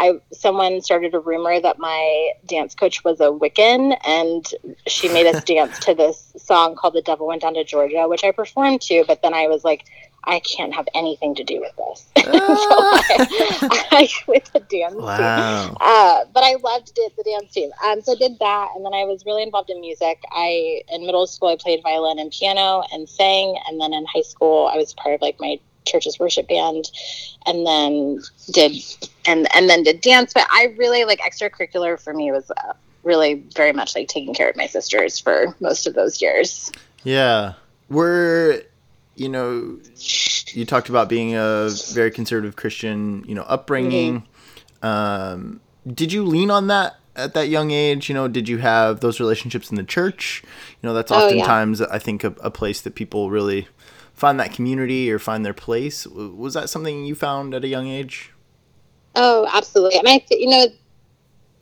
[SPEAKER 2] I someone started a rumor that my dance coach was a Wiccan, and she made us dance to this song called "The Devil Went Down to Georgia," which I performed to. But then I was like, I can't have anything to do with this. so I, I quit the dance
[SPEAKER 1] Wow.
[SPEAKER 2] team. Uh, but I loved it, the dance team. Um, so I did that, and then I was really involved in music. I in middle school I played violin and piano and sang, and then in high school I was part of like my church's worship band, and then did and and then did dance. But I really like extracurricular for me was uh, really very much like taking care of my sisters for most of those years.
[SPEAKER 1] Yeah. We're, you know, you talked about being a very conservative Christian, you know, upbringing. Um, did you lean on that at that young age? You know, did you have those relationships in the church? You know, that's
[SPEAKER 2] Oh, yeah.
[SPEAKER 1] oftentimes, I think, a, a place that people really find that community or find their place. Was that something you found at a young age?
[SPEAKER 2] Oh, absolutely. And I, th- you know,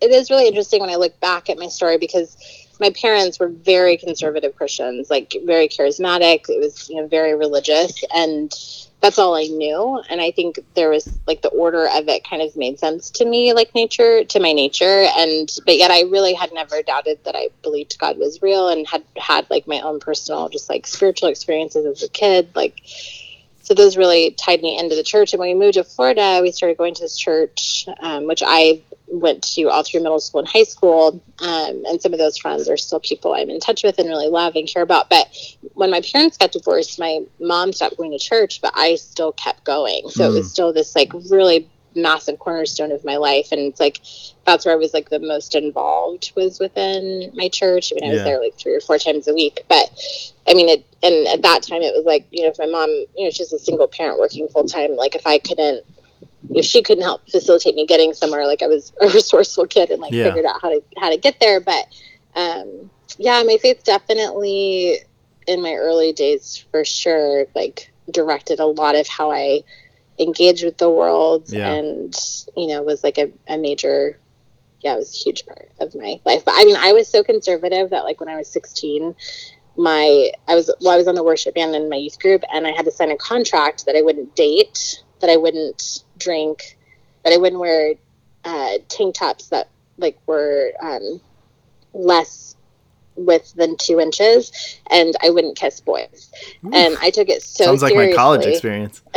[SPEAKER 2] it is really interesting when I look back at my story because my parents were very conservative Christians, like very charismatic. It was, you know, very religious, and that's all I knew. And I think there was like the order of it kind of made sense to me, like nature, to my nature. And but yet I really had never doubted that I believed God was real and had had like my own personal, just like spiritual experiences as a kid, like so those really tied me into the church. And when we moved to Florida, we started going to this church, um, which I went to all through middle school and high school. Um, and some of those friends are still people I'm in touch with and really love and care about. But when my parents got divorced, my mom stopped going to church, but I still kept going. So it was still this like really massive cornerstone of my life. And it's like that's where I was like the most involved was within my church. I mean, I was
[SPEAKER 1] Yeah.
[SPEAKER 2] there like three or four times a week, but I mean, it, and at that time it was like, you know, if my mom, you know, she's a single parent working full time, like if I couldn't, she couldn't help facilitate me getting somewhere, like I was a resourceful kid and like
[SPEAKER 1] Yeah.
[SPEAKER 2] figured out how to, how to get there. But, um, yeah, my faith definitely in my early days for sure, like directed a lot of how I engaged with the world
[SPEAKER 1] Yeah.
[SPEAKER 2] and, you know, was like a, a major, yeah, it was a huge part of my life. But I mean, I was so conservative that like when I was 16, my I was well, I was on the worship band in my youth group, and I had to sign a contract that I wouldn't date, that I wouldn't drink, that I wouldn't wear uh, tank tops that like were um, less width than two inches, and I wouldn't kiss boys. And I took it so
[SPEAKER 1] Sounds like my college experience.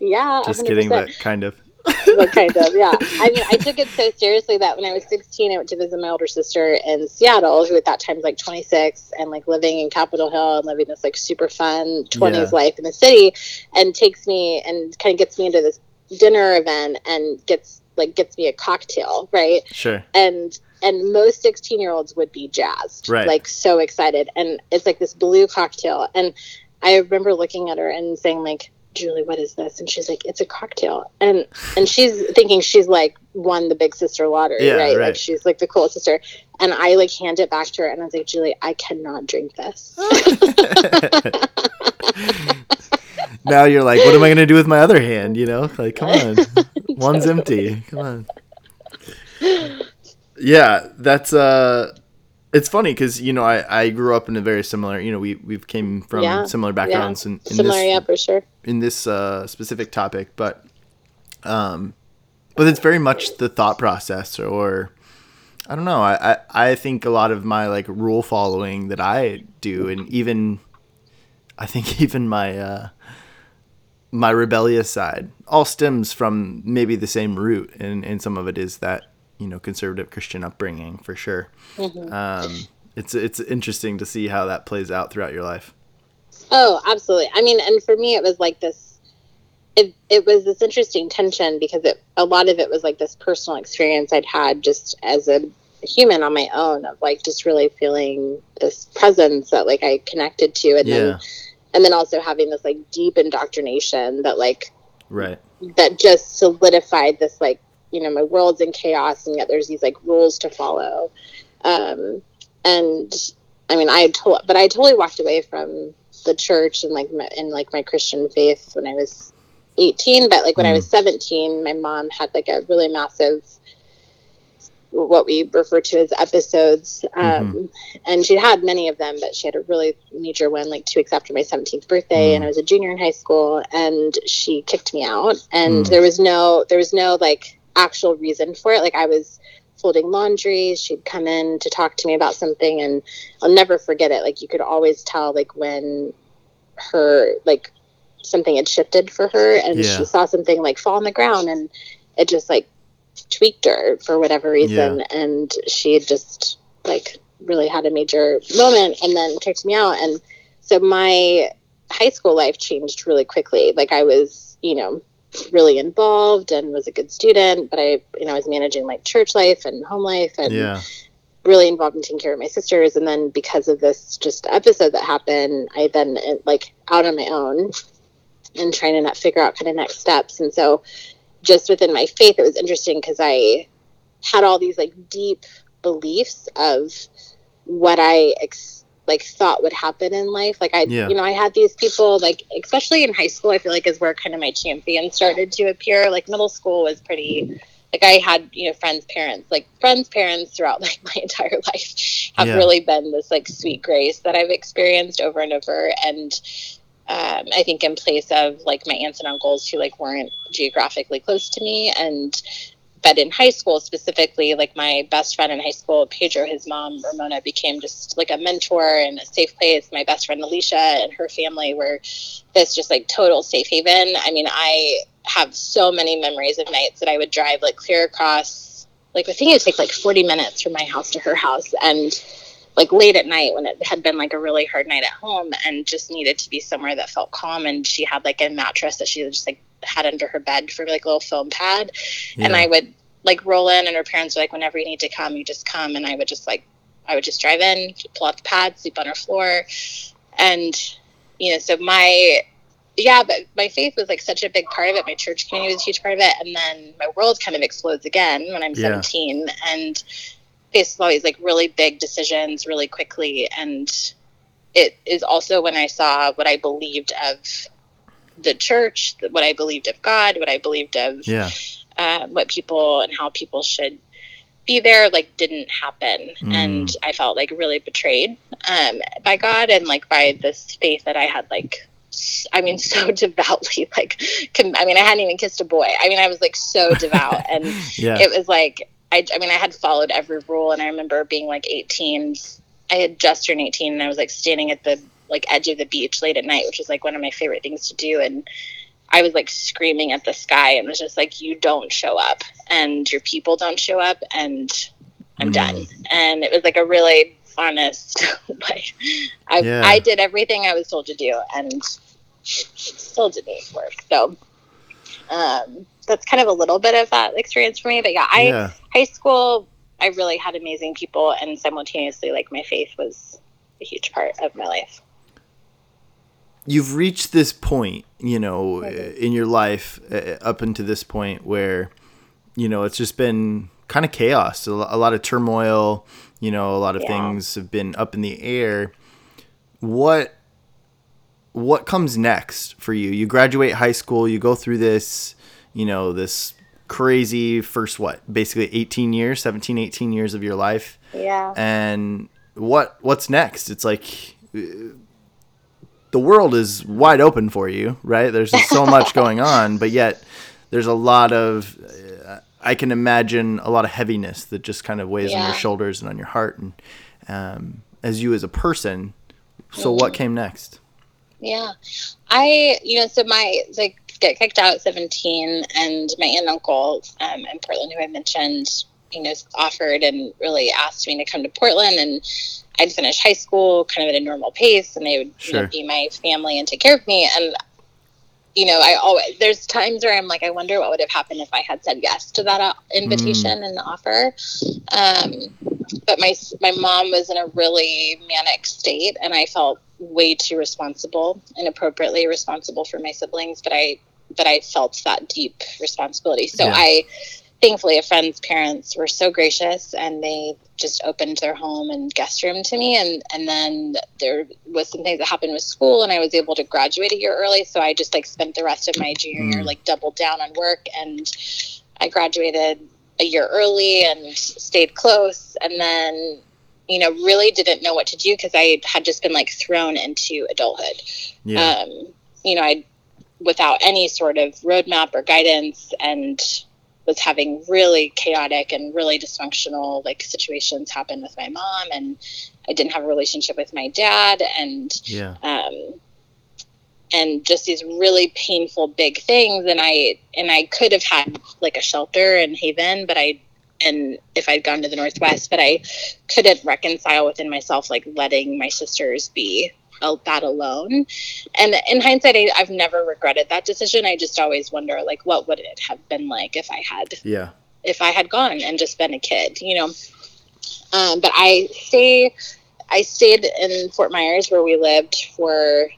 [SPEAKER 2] yeah,
[SPEAKER 1] Just
[SPEAKER 2] 100%.
[SPEAKER 1] kidding, but kind of.
[SPEAKER 2] But kind of, yeah. I mean, I took it so seriously that when I was 16, I went to visit my older sister in Seattle, who at that time was like 26 and like living in Capitol Hill and living this like super fun 20s
[SPEAKER 1] Yeah.
[SPEAKER 2] life in the city, and takes me and kind of gets me into this dinner event and gets like gets me a cocktail, right?
[SPEAKER 1] Sure.
[SPEAKER 2] and and most 16 year olds would be jazzed
[SPEAKER 1] Right.
[SPEAKER 2] like so excited and it's like this blue cocktail and i remember looking at her and saying like julie what is this and she's like it's a cocktail and and she's thinking she's like won the big sister lottery
[SPEAKER 1] Yeah,
[SPEAKER 2] right?
[SPEAKER 1] right.
[SPEAKER 2] like she's like the cool sister and i like hand it back to her and i was like julie i cannot drink this
[SPEAKER 1] now you're like, what am I gonna do with my other hand? You know, like, come on, one's empty. Come on. Yeah, that's uh, it's funny because you know I I grew up in a very similar. You know, we we've came from
[SPEAKER 2] Yeah,
[SPEAKER 1] similar backgrounds in, in
[SPEAKER 2] similar
[SPEAKER 1] this
[SPEAKER 2] yeah for sure
[SPEAKER 1] in this uh, specific topic, but um, but it's very much the thought process, or I don't know. I, I I think a lot of my like rule following that I do, and even I think even my uh, my rebellious side all stems from maybe the same root, and and some of it is that you know conservative Christian upbringing for sure. Um, it's it's interesting to see how that plays out throughout your life.
[SPEAKER 2] Oh, absolutely. I mean, and for me, it was like this. It it was this interesting tension because it a lot of it was like this personal experience I'd had just as a human on my own of like just really feeling this presence that like I connected to, and
[SPEAKER 1] Yeah,
[SPEAKER 2] then and then also having this like deep indoctrination that like
[SPEAKER 1] right.
[SPEAKER 2] that just solidified this like you know my world's in chaos and yet there's these like rules to follow um and i mean i had told but i totally walked away from the church and like my, and like my christian faith when i was 18 but like when i was 17 my mom had like a really massive what we refer to as episodes um, and she had many of them but she had a really major one like two weeks after my 17th birthday
[SPEAKER 1] Mm.
[SPEAKER 2] and i was a junior in high school and she kicked me out and
[SPEAKER 1] Mm.
[SPEAKER 2] there was no there was no like actual reason for it. Like i was folding laundry she'd come in to talk to me about something and i'll never forget it. Like you could always tell like when her like something had shifted for her and
[SPEAKER 1] Yeah.
[SPEAKER 2] she saw something like fall on the ground and it just like tweaked her for whatever reason. And she had just like really had a major moment and then kicked me out. And so my high school life changed really quickly. Like i was you know really involved and was a good student but i you know I was managing like church life and home life and
[SPEAKER 1] Yeah.
[SPEAKER 2] really involved in taking care of my sisters and then because of this just episode that happened i then uh, like out on my own and trying to not figure out kind of next steps and so just within my faith it was interesting because i had all these like deep beliefs of what i ex- like thought would happen in life like i
[SPEAKER 1] Yeah.
[SPEAKER 2] you know i had these people like especially in high school i feel like is where kind of my champion started to appear like middle school was pretty like I had, you know, friends' parents, like friends' parents throughout like my entire life have
[SPEAKER 1] Yeah.
[SPEAKER 2] really been this like sweet grace that I've experienced over and over. And um, I think in place of like my aunts and uncles who like weren't geographically close to me and but in high school specifically, like my best friend in high school, Pedro, his mom, Ramona, became just like a mentor and a safe place. My best friend Alicia and her family were this just like total safe haven. I mean, I have so many memories of nights that I would drive like clear across, like I think it would take like 40 minutes from my house to her house. And like late at night when it had been like a really hard night at home and just needed to be somewhere that felt calm. And she had like a mattress that she was just like had under her bed for like a little foam pad and I would like roll in, and her parents were like, "Whenever you need to come, you just come." And I would just like, I would just drive in, pull out the pad, sleep on her floor, and you know, so my yeah, but my faith was like such a big part of it. My church community was a huge part of it, and then my world kind of explodes again when I'm
[SPEAKER 1] Yeah.
[SPEAKER 2] 17, and faces always like really big decisions really quickly, and it is also when I saw what I believed of the church, what I believed of God, what I believed of
[SPEAKER 1] Yeah.
[SPEAKER 2] uh, what people and how people should be there like didn't happen
[SPEAKER 1] Mm.
[SPEAKER 2] and i felt like really betrayed um, by god and like by this faith that i had like I mean so devoutly like i mean i hadn't even kissed a boy i mean i was like so devout and
[SPEAKER 1] Yeah.
[SPEAKER 2] it was like I, I mean i had followed every rule and i remember being like 18 i had just turned 18 and i was like standing at the like edge of the beach late at night which was like one of my favorite things to do. And i was like screaming at the sky and was just like you don't show up. And your people don't show up and i'm
[SPEAKER 1] Mm.
[SPEAKER 2] done. And it was like a really honest like I,
[SPEAKER 1] Yeah.
[SPEAKER 2] I did everything i was told to do and it still didn't work. So um, that's kind of a little bit of that experience for me. But yeah i
[SPEAKER 1] yeah.
[SPEAKER 2] high school i really had amazing people and simultaneously like my faith was a huge part of my life
[SPEAKER 1] you've reached this point, you know, in your life uh, up until this point where, you know, it's just been kind of chaos, a a lot of turmoil, you know, a lot of
[SPEAKER 2] Yeah.
[SPEAKER 1] things have been up in the air. What what comes next for you? You graduate high school, you go through this, you know, this crazy first what? Basically 18 years, 17, 18 years of your life
[SPEAKER 2] yeah
[SPEAKER 1] and what what's next it's like the world is wide open for you right there's just so much going on but yet there's a lot of uh, i can imagine a lot of heaviness that just kind of weighs on your shoulders and on your heart and um, as you as a person so what
[SPEAKER 2] Mhm.
[SPEAKER 1] came next
[SPEAKER 2] Yeah. I, you know, so my, like, get kicked out at 17, and my aunt and uncle um, in Portland, who I mentioned, you know, offered and really asked me to come to Portland. And I'd finish high school kind of at a normal pace, and they would,
[SPEAKER 1] Sure.
[SPEAKER 2] know, be my family and take care of me. And, you know, I always, there's times where I'm like, I wonder what would have happened if I had said yes to that uh, invitation and offer. Um, but my my mom was in a really manic state and i felt way too responsible and appropriately responsible for my siblings but i but i felt that deep responsibility so
[SPEAKER 1] Yeah.
[SPEAKER 2] i thankfully a friend's parents were so gracious and they just opened their home and guest room to me. And and then there was some things that happened with school and i was able to graduate a year early. So i just like spent the rest of my junior year
[SPEAKER 1] Mm.
[SPEAKER 2] like doubled down on work and i graduated a year early and stayed close. And then you know really didn't know what to do because i had just been like thrown into adulthood.
[SPEAKER 1] Yeah.
[SPEAKER 2] Um, you know i without any sort of roadmap or guidance and was having really chaotic and really dysfunctional like situations happen with my mom and i didn't have a relationship with my dad and
[SPEAKER 1] yeah.
[SPEAKER 2] um, and just these really painful big things and i and i could have had like a shelter in haven but i and if i'd gone to the northwest but i couldn't reconcile within myself like letting my sisters be that alone. And in hindsight I, i've never regretted that decision. I just always wonder like what would it have been like if i had
[SPEAKER 1] yeah.
[SPEAKER 2] if i had gone and just been a kid you know? Um, but i stay i stayed in fort myers where we lived for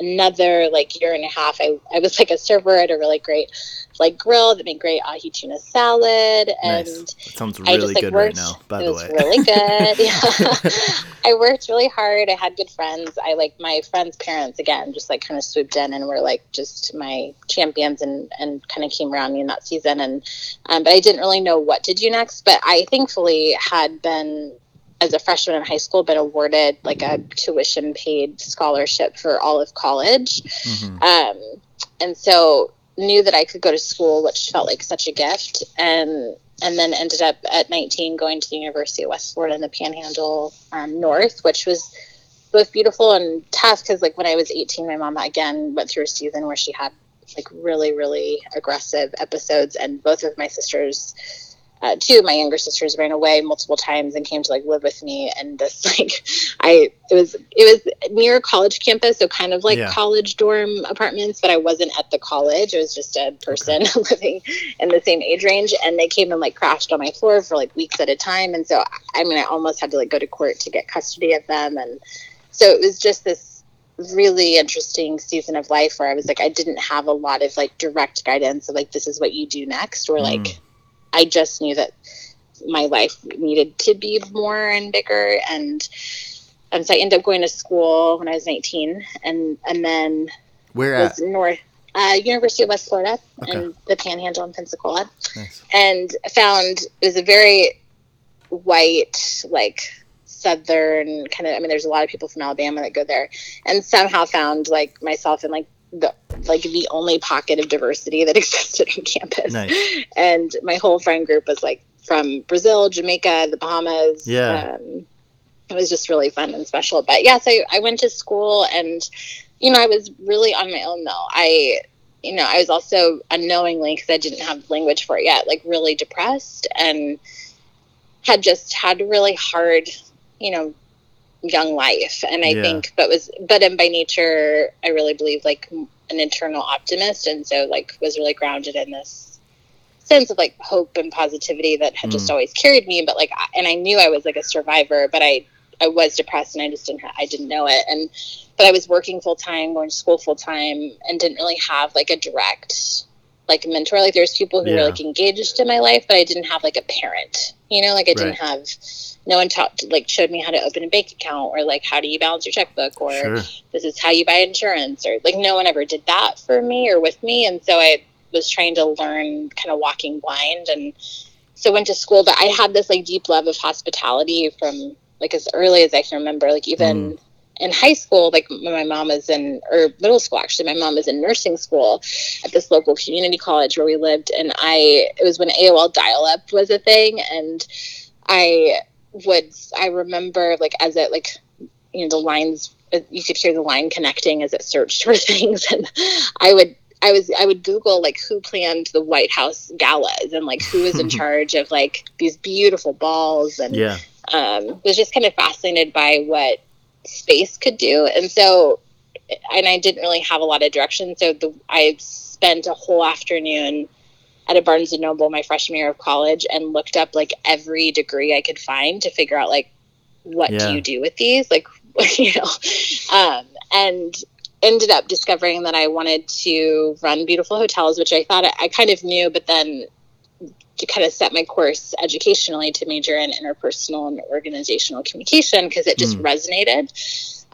[SPEAKER 2] another like year and a half I, I was like a server at a really great like grill that made great ahi tuna salad and
[SPEAKER 1] nice. sounds really I just, like, good worked, right now by the way.
[SPEAKER 2] really good. Yeah. I worked really hard. I had good friends. I like my friends parents again just like kind of swooped in and were like just my champions and and kind of came around me in that season and um, but i didn't really know what to do next but i thankfully had been as a freshman in high school been awarded like a tuition paid scholarship for all of college mm-hmm. um, and so knew that i could go to school which felt like such a gift and and then ended up at 19 going to the university of west florida in the panhandle um, north which was both beautiful and tough because like when i was 18 my mom again went through a season where she had like really really aggressive episodes and both of my sisters uh, two of my younger sisters ran away multiple times and came to like live with me. And this like i it was it was near a college campus so kind of like yeah. college dorm apartments but i wasn't at the college. It was just a person okay. living in the same age range. And they came and like crashed on my floor for like weeks at a time. And so i mean i almost had to like go to court to get custody of them. And so it was just this really interesting season of life where i was like i didn't have a lot of like direct guidance of like this is what you do next or like mm I just knew that my life needed to be more and bigger and and so I ended up going to school when I was 19 and and then
[SPEAKER 1] where
[SPEAKER 2] was at? north uh, University of West Florida okay. and the Panhandle in Pensacola nice. and found it was a very white like southern kind of I mean there's a lot of people from Alabama that go there and somehow found like myself in like the like the only pocket of diversity that existed on campus.
[SPEAKER 1] Nice.
[SPEAKER 2] And my whole friend group was like from Brazil, Jamaica, the Bahamas.
[SPEAKER 1] Yeah.
[SPEAKER 2] Um, it was just really fun and special. But yes, I, I went to school and, you know, I was really on my own though. I, you know, I was also unknowingly, because I didn't have language for it yet, like really depressed and had just had really hard, you know, young life and i yeah. think but was but and by nature i really believe like an internal optimist and so like was really grounded in this sense of like hope and positivity that had mm. just always carried me but like and i knew i was like a survivor but i i was depressed and i just didn't i didn't know it and but i was working full time going to school full time and didn't really have like a direct like a mentor like there's people who yeah. were like engaged in my life but i didn't have like a parent you know like i didn't have no one taught like showed me how to open a bank account or like how do you balance your checkbook or sure. this is how you buy insurance or like no one ever did that for me or with me and so i was trying to learn kind of walking blind and so went to school but i had this like deep love of hospitality from like as early as i can remember like even mm. In high school like my mom was in or middle school actually my mom was in nursing school at this local community college where we lived and i it was when aol dial-up was a thing and i would I remember like as it like you know the lines you could hear the line connecting as it searched for things and I would I was I would Google like who planned the White House galas and like who was in charge of like these beautiful balls and
[SPEAKER 1] yeah.
[SPEAKER 2] um, was just kind of fascinated by what space could do. And so and I didn't really have a lot of direction. So the I spent a whole afternoon at a Barnes and Noble my freshman year of college and looked up like every degree I could find to figure out like what yeah. do you do with these? Like you know um, and ended up discovering that I wanted to run beautiful hotels which I thought I, I kind of knew but then to kind of set my course educationally to major in interpersonal and organizational communication because it just mm. resonated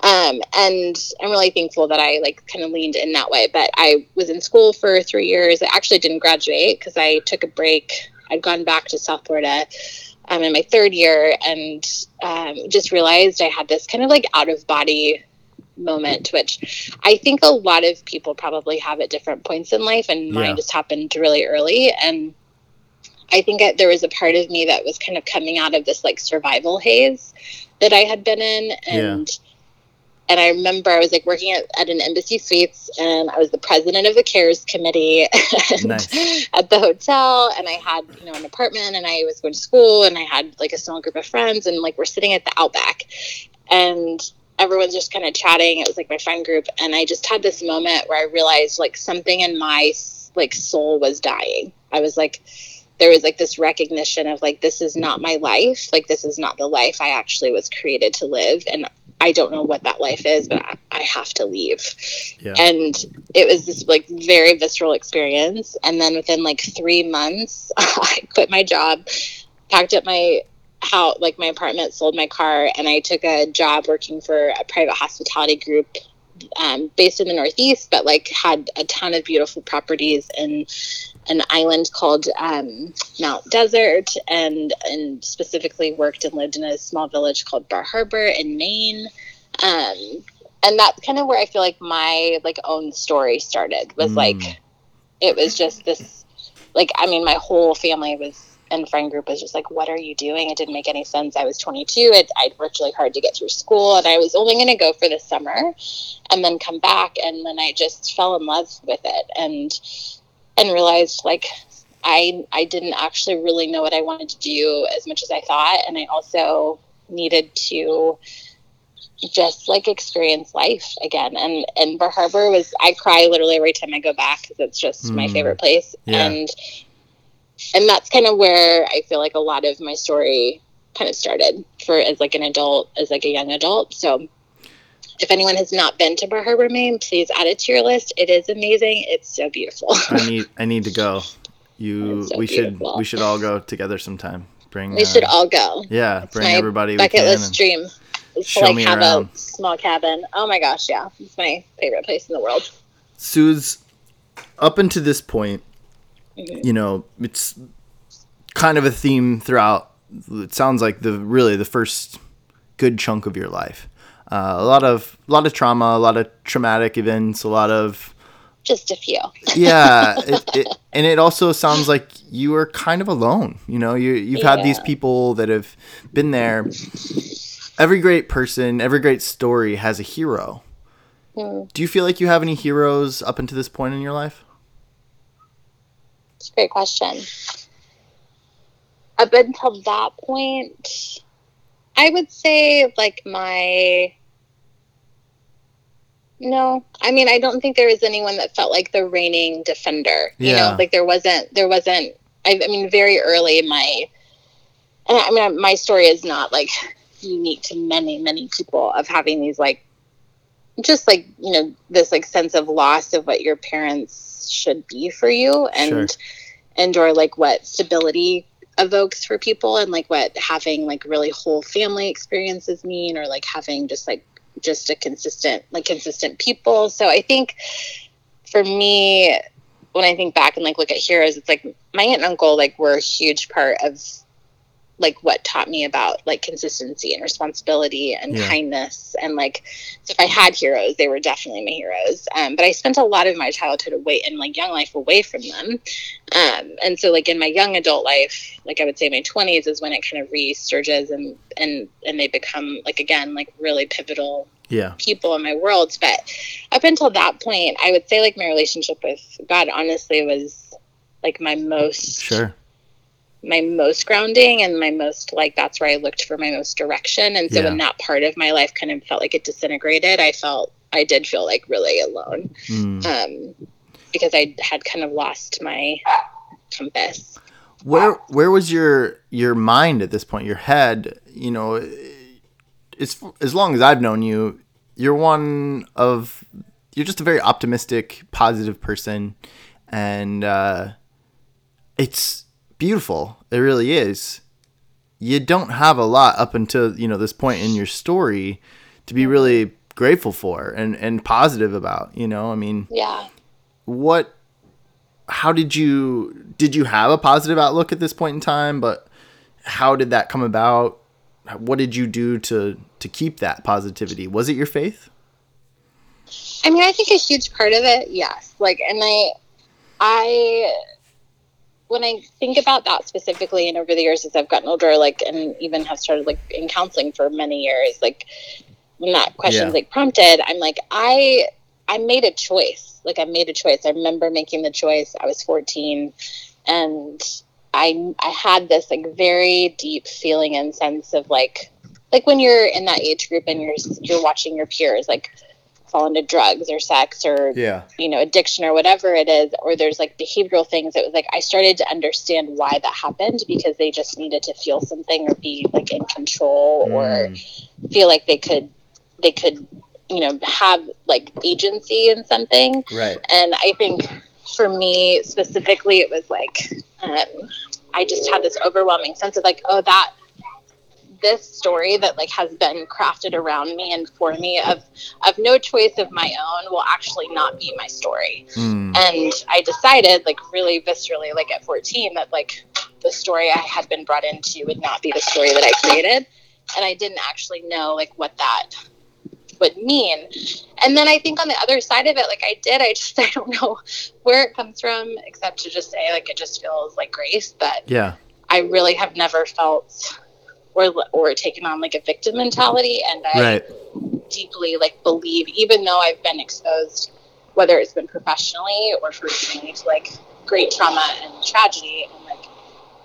[SPEAKER 2] um, and I'm really thankful that I like kind of leaned in that way. But I was in school for three years. I actually didn't graduate because I took a break. I'd gone back to South Florida um, in my third year and um, just realized I had this kind of like out of body moment, which I think a lot of people probably have at different points in life, and yeah. mine just happened really early. And I think there was a part of me that was kind of coming out of this like survival haze that I had been in, and. Yeah and I remember I was like working at, at an embassy suites and I was the president of the cares committee nice. at the hotel and I had, you know, an apartment and I was going to school and I had like a small group of friends and like we're sitting at the outback and everyone's just kind of chatting. It was like my friend group and I just had this moment where I realized like something in my like soul was dying. I was like there was like this recognition of like this is not my life like this is not the life i actually was created to live and I don't know what that life is, but I, I have to leave. Yeah. And it was this like very visceral experience. And then within like three months, I quit my job, packed up my house, like my apartment, sold my car, and I took a job working for a private hospitality group um, based in the Northeast, but like had a ton of beautiful properties in an island called um, Mount Desert, and and specifically worked and lived in a small village called Bar Harbor in Maine. Um, and that's kind of where I feel like my like own story started. Was mm. like it was just this like I mean my whole family was and friend group was just like, "What are you doing?" It didn't make any sense. I was 22. It, I'd worked really hard to get through school, and I was only going to go for the summer, and then come back. And then I just fell in love with it, and and realized like I I didn't actually really know what I wanted to do as much as I thought, and I also needed to just like experience life again. And and Bar Harbor was I cry literally every time I go back because it's just mm. my favorite place, yeah. and and that's kind of where I feel like a lot of my story kind of started for as like an adult, as like a young adult. So if anyone has not been to Bar Harbor, Maine, please add it to your list. It is amazing. It's so beautiful.
[SPEAKER 1] I need I need to go. You so we beautiful. should we should all go together sometime. Bring
[SPEAKER 2] we uh, should all go.
[SPEAKER 1] Yeah,
[SPEAKER 2] it's
[SPEAKER 1] bring everybody.
[SPEAKER 2] Bucket list dream. to like have around. a small cabin. Oh my gosh, yeah, it's my favorite place in the world.
[SPEAKER 1] Suze up until this point, mm-hmm. you know, it's kind of a theme throughout. It sounds like the really the first good chunk of your life uh, a lot of a lot of trauma, a lot of traumatic events, a lot of
[SPEAKER 2] just a few.
[SPEAKER 1] yeah, it, it, and it also sounds like you are kind of alone. You know, you you've yeah. had these people that have been there. Every great person, every great story has a hero. Mm. Do you feel like you have any heroes up until this point in your life?
[SPEAKER 2] It's a great question. Up until that point, I would say like my no, I mean I don't think there was anyone that felt like the reigning defender. You yeah. know, like there wasn't there wasn't I, I mean very early my and I mean my story is not like unique to many many people of having these like just like you know this like sense of loss of what your parents should be for you and sure. and or like what stability evokes for people and like what having like really whole family experiences mean or like having just like just a consistent like consistent people. So i think for me when i think back and like look at heroes it's like my aunt and uncle like were a huge part of like what taught me about like consistency and responsibility and yeah. kindness. And like so if i had heroes they were definitely my heroes. Um, but i spent a lot of my childhood away and like young life away from them. Um, and so like in my young adult life like i would say my 20s is when it kind of resurges and and and they become like again like really pivotal
[SPEAKER 1] yeah.
[SPEAKER 2] people in my worlds but up until that point i would say like my relationship with god honestly was like my most
[SPEAKER 1] sure
[SPEAKER 2] my most grounding and my most like that's where I looked for my most direction. And so yeah. when that part of my life kind of felt like it disintegrated, I felt I did feel like really alone. Mm. Um, because I had kind of lost my compass.
[SPEAKER 1] Where where was your your mind at this point? Your head, you know, as as long as I've known you, you're one of you're just a very optimistic, positive person, and uh, it's beautiful. It really is. You don't have a lot up until you know this point in your story to be really grateful for and and positive about. You know, I mean,
[SPEAKER 2] yeah.
[SPEAKER 1] What? How did you did you have a positive outlook at this point in time? But how did that come about? What did you do to to keep that positivity? Was it your faith?
[SPEAKER 2] I mean, I think a huge part of it, yes. Like, and I, I when I think about that specifically, and over the years as I've gotten older, like, and even have started like in counseling for many years, like, when that question's
[SPEAKER 1] Yeah.
[SPEAKER 2] like prompted, I'm like, I I made a choice. Like I made a choice. I remember making the choice. I was 14 and I I had this like very deep feeling and sense of like like when you're in that age group and you're you're watching your peers like fall into drugs or sex or
[SPEAKER 1] Yeah.
[SPEAKER 2] you know addiction or whatever it is or there's like behavioral things it was like i started to understand why that happened because they just needed to feel something or be like in control or
[SPEAKER 1] Mm.
[SPEAKER 2] feel like they could they could you know have like agency in something
[SPEAKER 1] Right.
[SPEAKER 2] and i think for me specifically it was like um, i just had this overwhelming sense of like oh that this story that like has been crafted around me and for me of of no choice of my own will actually not be my story
[SPEAKER 1] Mm.
[SPEAKER 2] and i decided like really viscerally like at 14 that like the story i had been brought into would not be the story that i created and i didn't actually know like what that would mean and then i think on the other side of it like i did i just i don't know where it comes from except to just say like it just feels like grace but
[SPEAKER 1] Yeah.
[SPEAKER 2] i really have never felt or or taken on like a victim mentality and i
[SPEAKER 1] Right.
[SPEAKER 2] deeply like believe even though i've been exposed whether it's been professionally or personally to like great trauma and tragedy and like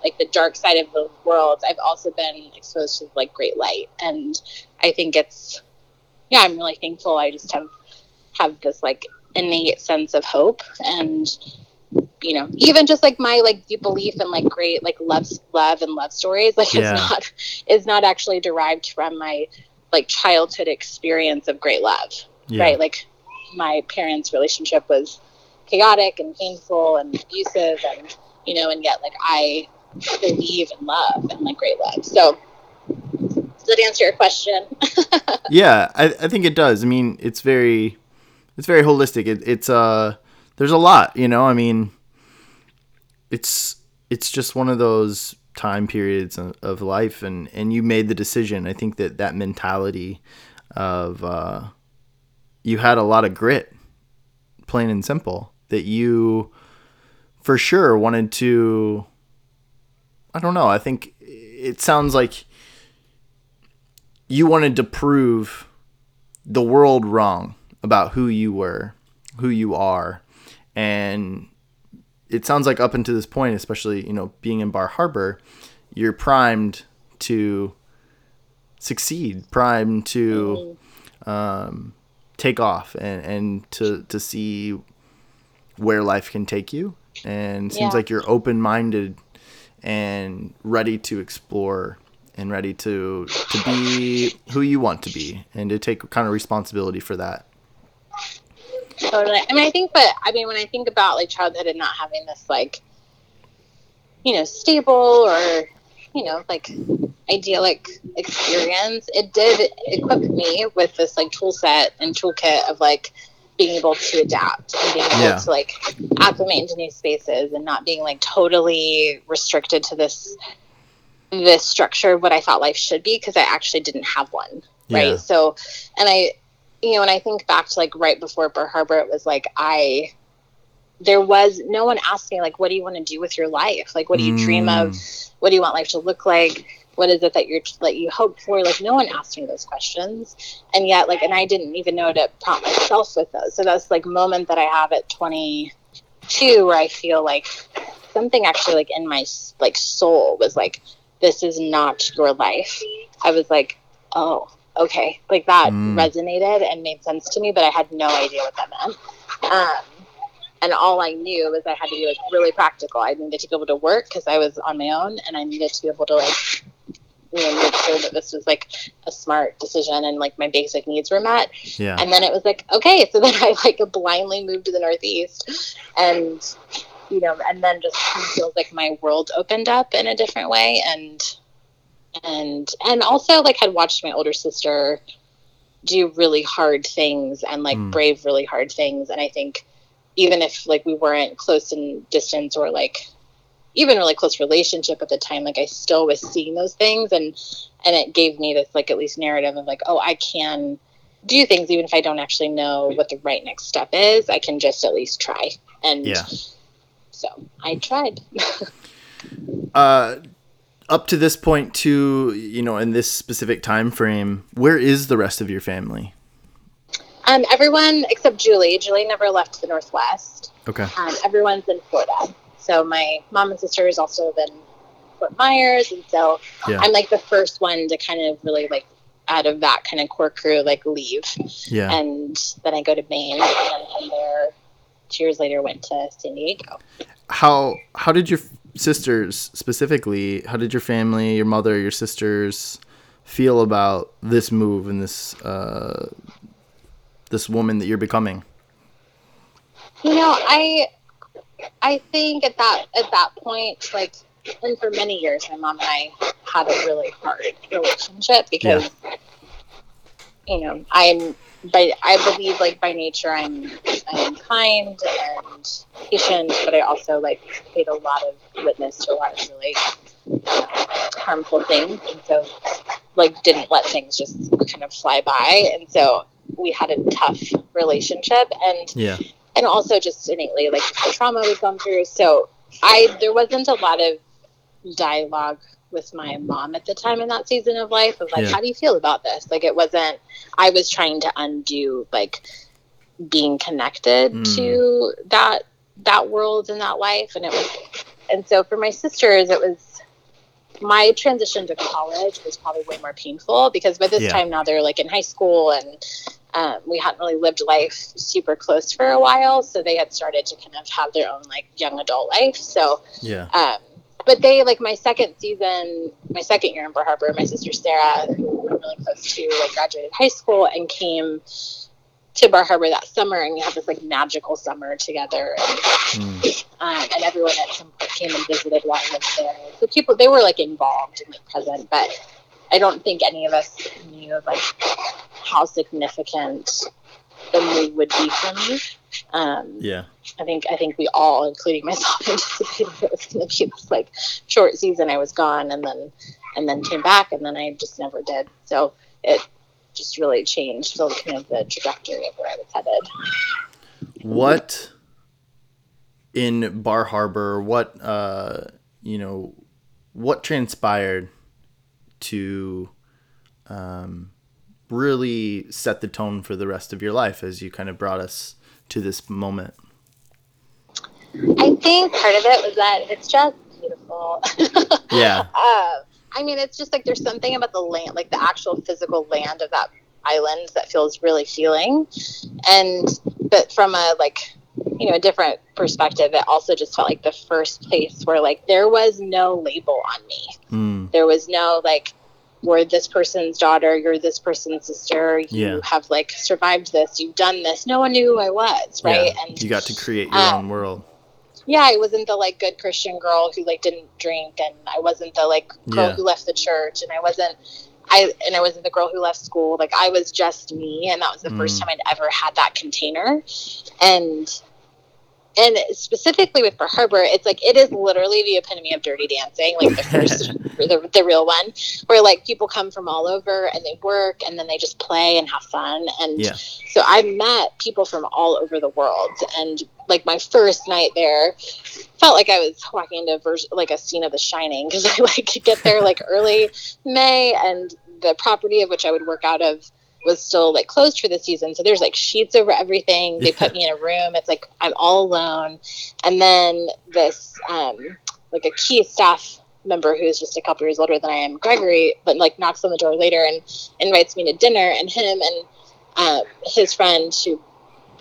[SPEAKER 2] like the dark side of the world i've also been exposed to like great light and i think it's yeah i'm really thankful i just have have this like innate sense of hope and you know even just like my like deep belief in like great like love love and love stories like
[SPEAKER 1] Yeah.
[SPEAKER 2] it's not is not actually derived from my like childhood experience of great love
[SPEAKER 1] Yeah.
[SPEAKER 2] right like my parents relationship was chaotic and painful and abusive and you know and yet like i believe in love and like great love so does that answer your question
[SPEAKER 1] Yeah, I, I think it does. I mean, it's very, it's very holistic. It, it's uh, there's a lot, you know. I mean, it's it's just one of those time periods of, life, and and you made the decision. I think that that mentality of uh, you had a lot of grit, plain and simple. That you, for sure, wanted to. I don't know. I think it sounds like you wanted to prove the world wrong about who you were, who you are. And it sounds like up until this point, especially, you know, being in Bar Harbor, you're primed to succeed, primed to um, take off and, and to, to see where life can take you. And seems
[SPEAKER 2] Yeah.
[SPEAKER 1] like you're open minded and ready to explore and ready to to be who you want to be and to take kind of responsibility for that.
[SPEAKER 2] Totally. I mean, I think, but I mean, when I think about like childhood and not having this like, you know, stable or, you know, like idyllic experience, it did equip me with this like tool set and toolkit of like being able to adapt and being able
[SPEAKER 1] Yeah.
[SPEAKER 2] to like acclimate into new spaces and not being like totally restricted to this this structure of what I thought life should be because I actually didn't have one. Right.
[SPEAKER 1] Yeah.
[SPEAKER 2] So, and I, you know, and I think back to like right before Bar Harbor, it was like I, there was no one asked me like, what do you want to do with your life? Like, what do you dream of? Mm. What do you want life to look like? What is it that you're that you hope for? Like, no one asked me those questions, and yet, like, and I didn't even know to prompt myself with those. So that's like moment that I have at 22 where I feel like something actually like in my like soul was like, this is not your life. I was like, oh, okay, like that
[SPEAKER 1] Mm.
[SPEAKER 2] resonated and made sense to me, but I had no idea what that meant. Um, and all I knew was I had to be like really practical. I needed to be able to work because I was on my own, and I needed to be able to like, you know, make sure that this was like a smart decision and like my basic needs were met.
[SPEAKER 1] Yeah.
[SPEAKER 2] And then it was like, okay, so then I like blindly moved to the Northeast, and you know, and then just feels like my world opened up in a different way, and and and also like had watched my older sister do really hard things and like
[SPEAKER 1] Mm.
[SPEAKER 2] brave really hard things, and I think even if like we weren't close in distance or like even really close relationship at the time like i still was seeing those things. And and it gave me this like at least narrative of like oh i can do things even if i don't actually know what the right next step is. I can just at least try. And
[SPEAKER 1] Yeah.
[SPEAKER 2] so i tried.
[SPEAKER 1] Uh, up to this point to you know in this specific time frame where is the rest of your family
[SPEAKER 2] Um, everyone except Julie. Julie never left the Northwest.
[SPEAKER 1] okay
[SPEAKER 2] Um, everyone's in Florida. So my mom and sisters also been Fort Myers, and so
[SPEAKER 1] Yeah.
[SPEAKER 2] I'm like the first one to kind of really like out of that kind of core crew like leave,
[SPEAKER 1] yeah
[SPEAKER 2] and then I go to Maine, and then from there, two years later, went to San Diego.
[SPEAKER 1] how how did your sisters specifically how did your family your mother your sisters feel about this move and this uh this woman that you're becoming?
[SPEAKER 2] You know, I I think at that at that point, like, and for many years, my mom and I had a really hard relationship because, you know, I'm by I believe like by nature I'm I'm kind and patient, but I also like paid a lot of witness to a lot of really uh, harmful things, and so like didn't let things just kind of fly by, and so we had a tough relationship. And
[SPEAKER 1] yeah.
[SPEAKER 2] and also just innately like the trauma we've gone through. So I there wasn't a lot of dialogue with my mom at the time in that season of life of like,
[SPEAKER 1] Yeah.
[SPEAKER 2] how do you feel about this? Like it wasn't I was trying to undo like being connected
[SPEAKER 1] Mm.
[SPEAKER 2] to that that world and that life and it was and so for my sisters it was my transition to college was probably way more painful because by this
[SPEAKER 1] Yeah.
[SPEAKER 2] time now they're like in high school and um, we hadn't really lived life super close for a while so they had started to kind of have their own like young adult life so
[SPEAKER 1] yeah
[SPEAKER 2] um, but they like my second season my second year in bar harbor my sister sarah who we're really close to like graduated high school and came to bar harbor that summer and we had this like magical summer together and
[SPEAKER 1] Mm.
[SPEAKER 2] um, and everyone at some point came and visited while I was there. So people, they were like involved and like present, but I don't think any of us knew like how significant the move would be for me. Um,
[SPEAKER 1] yeah
[SPEAKER 2] I think I think we all, including myself, anticipated it was going to be this like short season. I was gone, and then and then came back, and then I just never did. So it just really changed the kind of the trajectory of where I was headed.
[SPEAKER 1] what in bar harbor what uh you know what transpired to um really set the tone for the rest of your life as you kind of brought us to this moment
[SPEAKER 2] I think part of it was that it's just beautiful.
[SPEAKER 1] yeah
[SPEAKER 2] uh, I mean, it's just like there's something about the land, like the actual physical land of that island that feels really healing. And, but from a like, you know, a different perspective, it also just felt like the first place where like there was no label on me.
[SPEAKER 1] mm,
[SPEAKER 2] There was no like, we're this person's daughter, you're this person's sister, you
[SPEAKER 1] Yeah.
[SPEAKER 2] have like survived this, you've done this. No one knew who I was, right?
[SPEAKER 1] yeah.
[SPEAKER 2] And
[SPEAKER 1] you got to create your
[SPEAKER 2] um,
[SPEAKER 1] own world
[SPEAKER 2] yeah, I wasn't the like good Christian girl who like didn't drink, and I wasn't the like girl
[SPEAKER 1] Yeah.
[SPEAKER 2] who left the church, and I wasn't. I and I wasn't the girl who left school. Like I was just me, and that was the first
[SPEAKER 1] Mm.
[SPEAKER 2] time I'd ever had that container. And and specifically with Bar Harbor, it's like it is literally the epitome of dirty dancing, like the first, the, the real one, where like people come from all over and they work and then they just play and have fun. And
[SPEAKER 1] Yeah.
[SPEAKER 2] so I met people from all over the world, and like my first night there felt like I was walking into vers- like a scene of The Shining because I like get there like early May, and the property of which I would work out of was still like closed for the season. So there's like sheets over everything. They put me in a room. It's like I'm all alone, and then this um, like a key staff member who's just a couple years older than I am, Gregory, but like knocks on the door later and invites me to dinner, and him and um, his friend who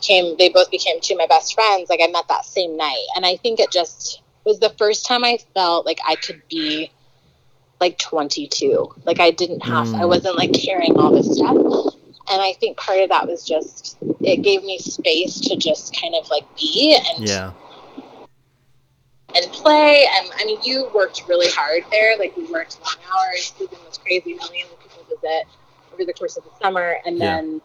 [SPEAKER 2] came they both became two of my best friends like i met that same night and i think it just was the first time i felt like i could be like 22 like i didn't have i
[SPEAKER 1] Mm.
[SPEAKER 2] wasn't like carrying all this stuff and i think part of that was just it gave me space to just kind of like be and
[SPEAKER 1] yeah.
[SPEAKER 2] and play. And i mean you worked really hard there. Like we worked long hours. Season was crazy millions of people visit over the course of the summer. And
[SPEAKER 1] Yeah.
[SPEAKER 2] then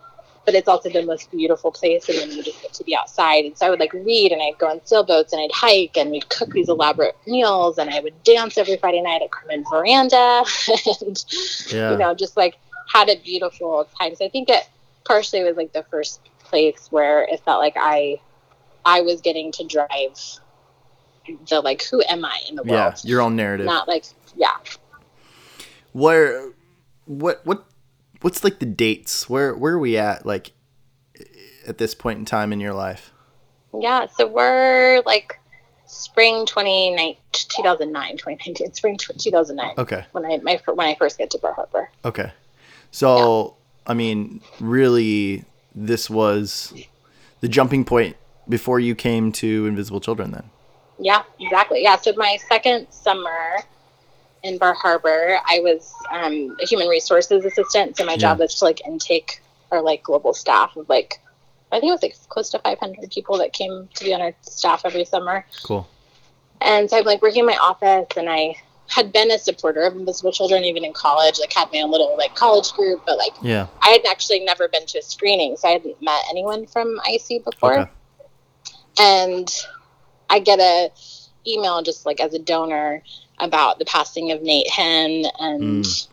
[SPEAKER 2] but it's also the most beautiful place and then you just get to be outside. And so i would like read and i'd go on sailboats and i'd hike and we'd cook these elaborate meals and i would dance every friday night at Carmen Verandah. And
[SPEAKER 1] yeah.
[SPEAKER 2] you know just like had a beautiful time so i think it partially was like the first place where it felt like i i was getting to drive the like who am i in the world
[SPEAKER 1] yeah your own narrative
[SPEAKER 2] not like yeah
[SPEAKER 1] where what what what's like the dates? Where where are we at like at this point in time in your life?
[SPEAKER 2] Yeah, so we're like spring 29 2009 2019 spring 2009
[SPEAKER 1] Okay.
[SPEAKER 2] when i my, when i first get to bar harbor
[SPEAKER 1] Okay. So, I mean, really, this was the jumping point before you came to Invisible Children, then.
[SPEAKER 2] yeah exactly. Yeah so my second summer in bar harbor i was um, a human resources assistant. So my job was to like intake our like global staff of like i think it was like close to 500 people that came to be on our staff every summer.
[SPEAKER 1] Cool.
[SPEAKER 2] And so I'm like working in my office, and I had been a supporter of Invisible Children even in college. Like had my own little like college group, but like
[SPEAKER 1] Yeah.
[SPEAKER 2] I had actually never been to a screening, so I hadn't met anyone from IC before.
[SPEAKER 1] Okay.
[SPEAKER 2] And I get a email just like as a donor about the passing of Nate Henn and
[SPEAKER 1] Mm.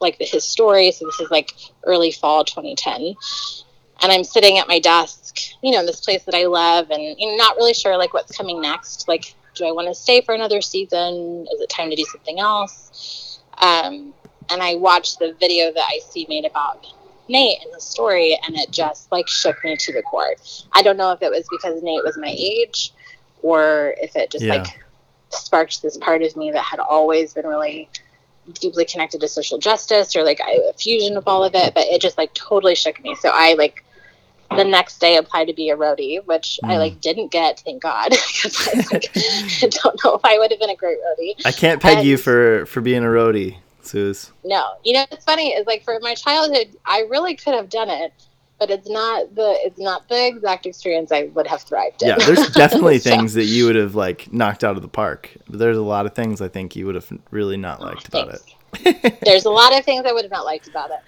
[SPEAKER 2] like the, his story. So this is like early fall 2010. And I'm sitting at my desk, you know, in this place that I love and you know, not really sure like what's coming next. Like, do I want to stay for another season? Is it time to do something else? Um, and I watched the video that IC made about Nate and the story, and it just like shook me to the core. I don't know if it was because Nate was my age or if it just
[SPEAKER 1] Yeah.
[SPEAKER 2] like sparked this part of me that had always been really deeply connected to social justice or like I- a fusion of all of it but it just like totally shook me so i like the next day applied to be a roadie which i
[SPEAKER 1] Mm.
[SPEAKER 2] like didn't get thank god 'cause I, like, don't know if i would have been a great roadie
[SPEAKER 1] I can't peg you for for being a roadie, Suze.
[SPEAKER 2] no you know what's funny is like for my childhood i really could have done it but it's not the it's not the exact experience i would have thrived in
[SPEAKER 1] Yeah, there's definitely
[SPEAKER 2] So-
[SPEAKER 1] things that you would have like knocked out of the park. But there's a lot of things I think you would have really not liked about
[SPEAKER 2] Thanks.
[SPEAKER 1] it.
[SPEAKER 2] there's a lot of things I would have not liked about it.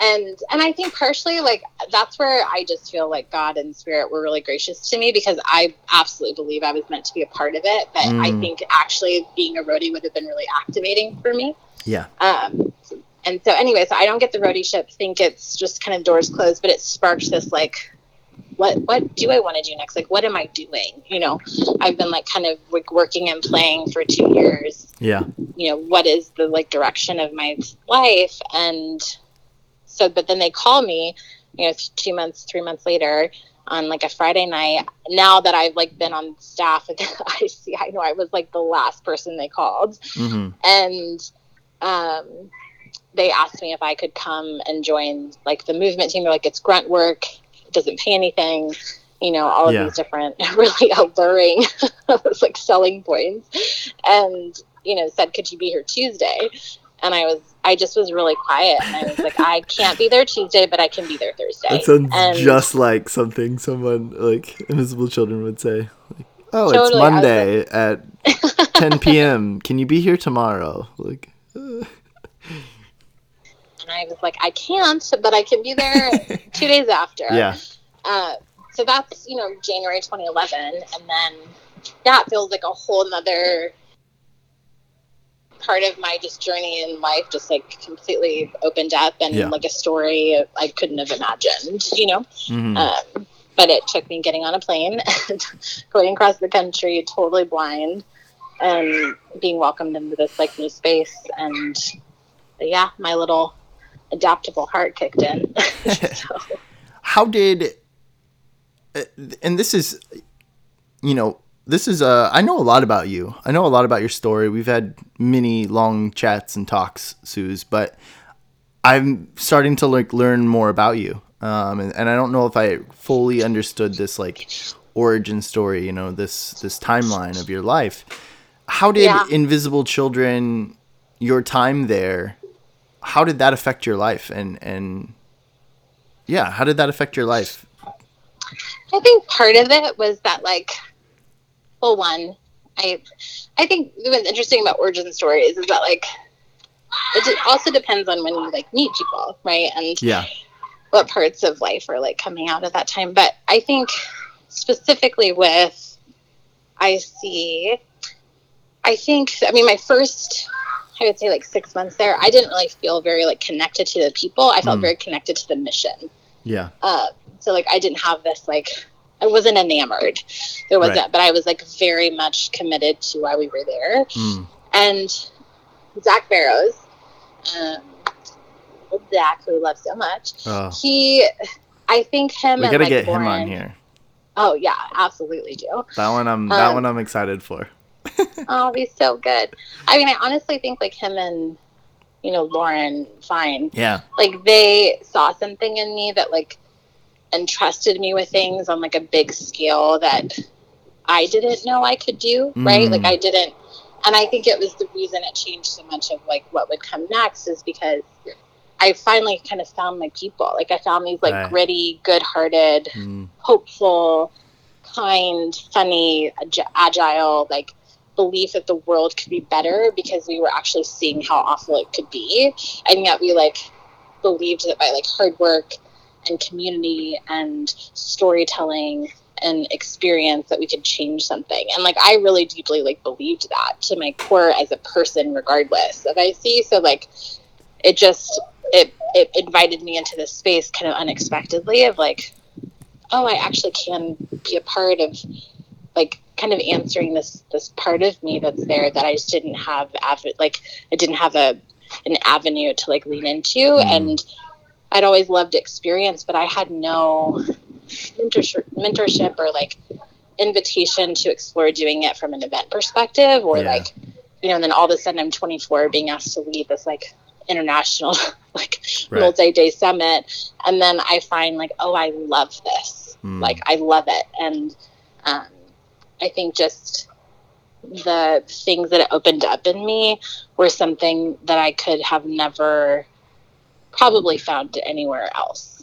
[SPEAKER 2] And and I think partially like that's where I just feel like God and Spirit were really gracious to me because I absolutely believe I was meant to be a part of it. But I
[SPEAKER 1] Mm.
[SPEAKER 2] think actually being a roadie would have been really activating for me.
[SPEAKER 1] Yeah.
[SPEAKER 2] Um and so anyway, so I don't get the roadie ship, think it's just kind of doors closed, but it sparked this like what what do I want to do next? Like what am I doing? You know, I've been like kind of like working and playing for two years
[SPEAKER 1] Yeah.
[SPEAKER 2] you know what is the like direction of my life and so but then they call me you know two months three months later on like a friday night. Now that i've like been on staff i see i know i was like the last person they called.
[SPEAKER 1] Hmm
[SPEAKER 2] and um they asked me if i could come and join like the movement team. They're like it's grunt work. It doesn't pay anything. You know all of
[SPEAKER 1] Yeah.
[SPEAKER 2] these different really alluring like selling points. And you know said could you be here tuesday and i was i just was really quiet and i was like i can't be there tuesday but i can be there thursday
[SPEAKER 1] That sounds
[SPEAKER 2] and
[SPEAKER 1] just like something someone like Invisible Children would say. Like, oh, it's
[SPEAKER 2] Totally, I was
[SPEAKER 1] Monday at 10 p.m. Can you be here tomorrow? Like, uh,
[SPEAKER 2] and i was like i can't but i can be there two days after
[SPEAKER 1] yeah.
[SPEAKER 2] Uh, so that's you know January 2011, and then that feels like a whole nother part of my just journey in life, just like completely opened up and
[SPEAKER 1] Yeah.
[SPEAKER 2] like a story I couldn't have imagined, you know.
[SPEAKER 1] hmm
[SPEAKER 2] Um, but it took me getting on a plane and going across the country, totally blind, and being welcomed into this like new space. And yeah, my little adaptable heart kicked in. so,
[SPEAKER 1] how did uh, and this is you know this is uh i know a lot about you. I know a lot about your story. We've had many long chats and talks suze but i'm starting to like learn more about you. Um and, and i don't know if i fully understood this like origin story you know this this timeline of your life. How did
[SPEAKER 2] Yeah.
[SPEAKER 1] invisible children your time there how did that affect your life? And and yeah how did that affect your life?
[SPEAKER 2] I think part of it was that like, well, one, I, I think what's interesting about origin stories is that like, it also depends on when you like meet people, right? And
[SPEAKER 1] yeah
[SPEAKER 2] what parts of life are like coming out at that time. But I think specifically with IC, I think, I mean, my first, I would say like six months there, I didn't really feel very like connected to the people. I felt
[SPEAKER 1] Mm.
[SPEAKER 2] very connected to the mission.
[SPEAKER 1] yeah
[SPEAKER 2] Uh, so like I didn't have this like I wasn't enamored. There wasn't,
[SPEAKER 1] Right.
[SPEAKER 2] but I was like very much committed to why we were there.
[SPEAKER 1] Mm.
[SPEAKER 2] And Zach Barrows um, Zach, who we love so much.
[SPEAKER 1] Oh,
[SPEAKER 2] He, I think him.
[SPEAKER 1] we
[SPEAKER 2] and,
[SPEAKER 1] gotta
[SPEAKER 2] like,
[SPEAKER 1] get him on here.
[SPEAKER 2] Oh yeah, absolutely do.
[SPEAKER 1] That one I'm that
[SPEAKER 2] Um,
[SPEAKER 1] one I'm excited for.
[SPEAKER 2] Oh, he's so good. I mean, I honestly think like him and you know Lauren Fine,
[SPEAKER 1] Yeah.
[SPEAKER 2] like they saw something in me that like entrusted me with things on like a big scale that I didn't know I could do. Right?
[SPEAKER 1] Mm.
[SPEAKER 2] Like I didn't, and I think it was the reason it changed so much of like what would come next is because. I finally kind of found my people. Like I found these like
[SPEAKER 1] Right.
[SPEAKER 2] gritty, good-hearted,
[SPEAKER 1] Mm,
[SPEAKER 2] hopeful, kind, funny, ag- agile, like belief that the world could be better because we were actually seeing how awful it could be. And yet we like believed that by like hard work and community and storytelling and experience that we could change something. And like I really deeply like believed that to my core as a person regardless of IC. So like it just it it invited me into this space kind of unexpectedly of like oh, I actually can be a part of like kind of answering this this part of me that's there that I just didn't have av- like I didn't have a an avenue to like lean into
[SPEAKER 1] Mm.
[SPEAKER 2] and I'd always loved experience but I had no mentorship mentorship or like invitation to explore doing it from an event perspective or
[SPEAKER 1] Yeah.
[SPEAKER 2] like you know and then all of a sudden I'm 24 being asked to lead this like international like
[SPEAKER 1] Right.
[SPEAKER 2] multi-day summit and then i find like oh i love this
[SPEAKER 1] Mm.
[SPEAKER 2] like i love it and um, i think just the things that it opened up in me were something that i could have never probably found anywhere else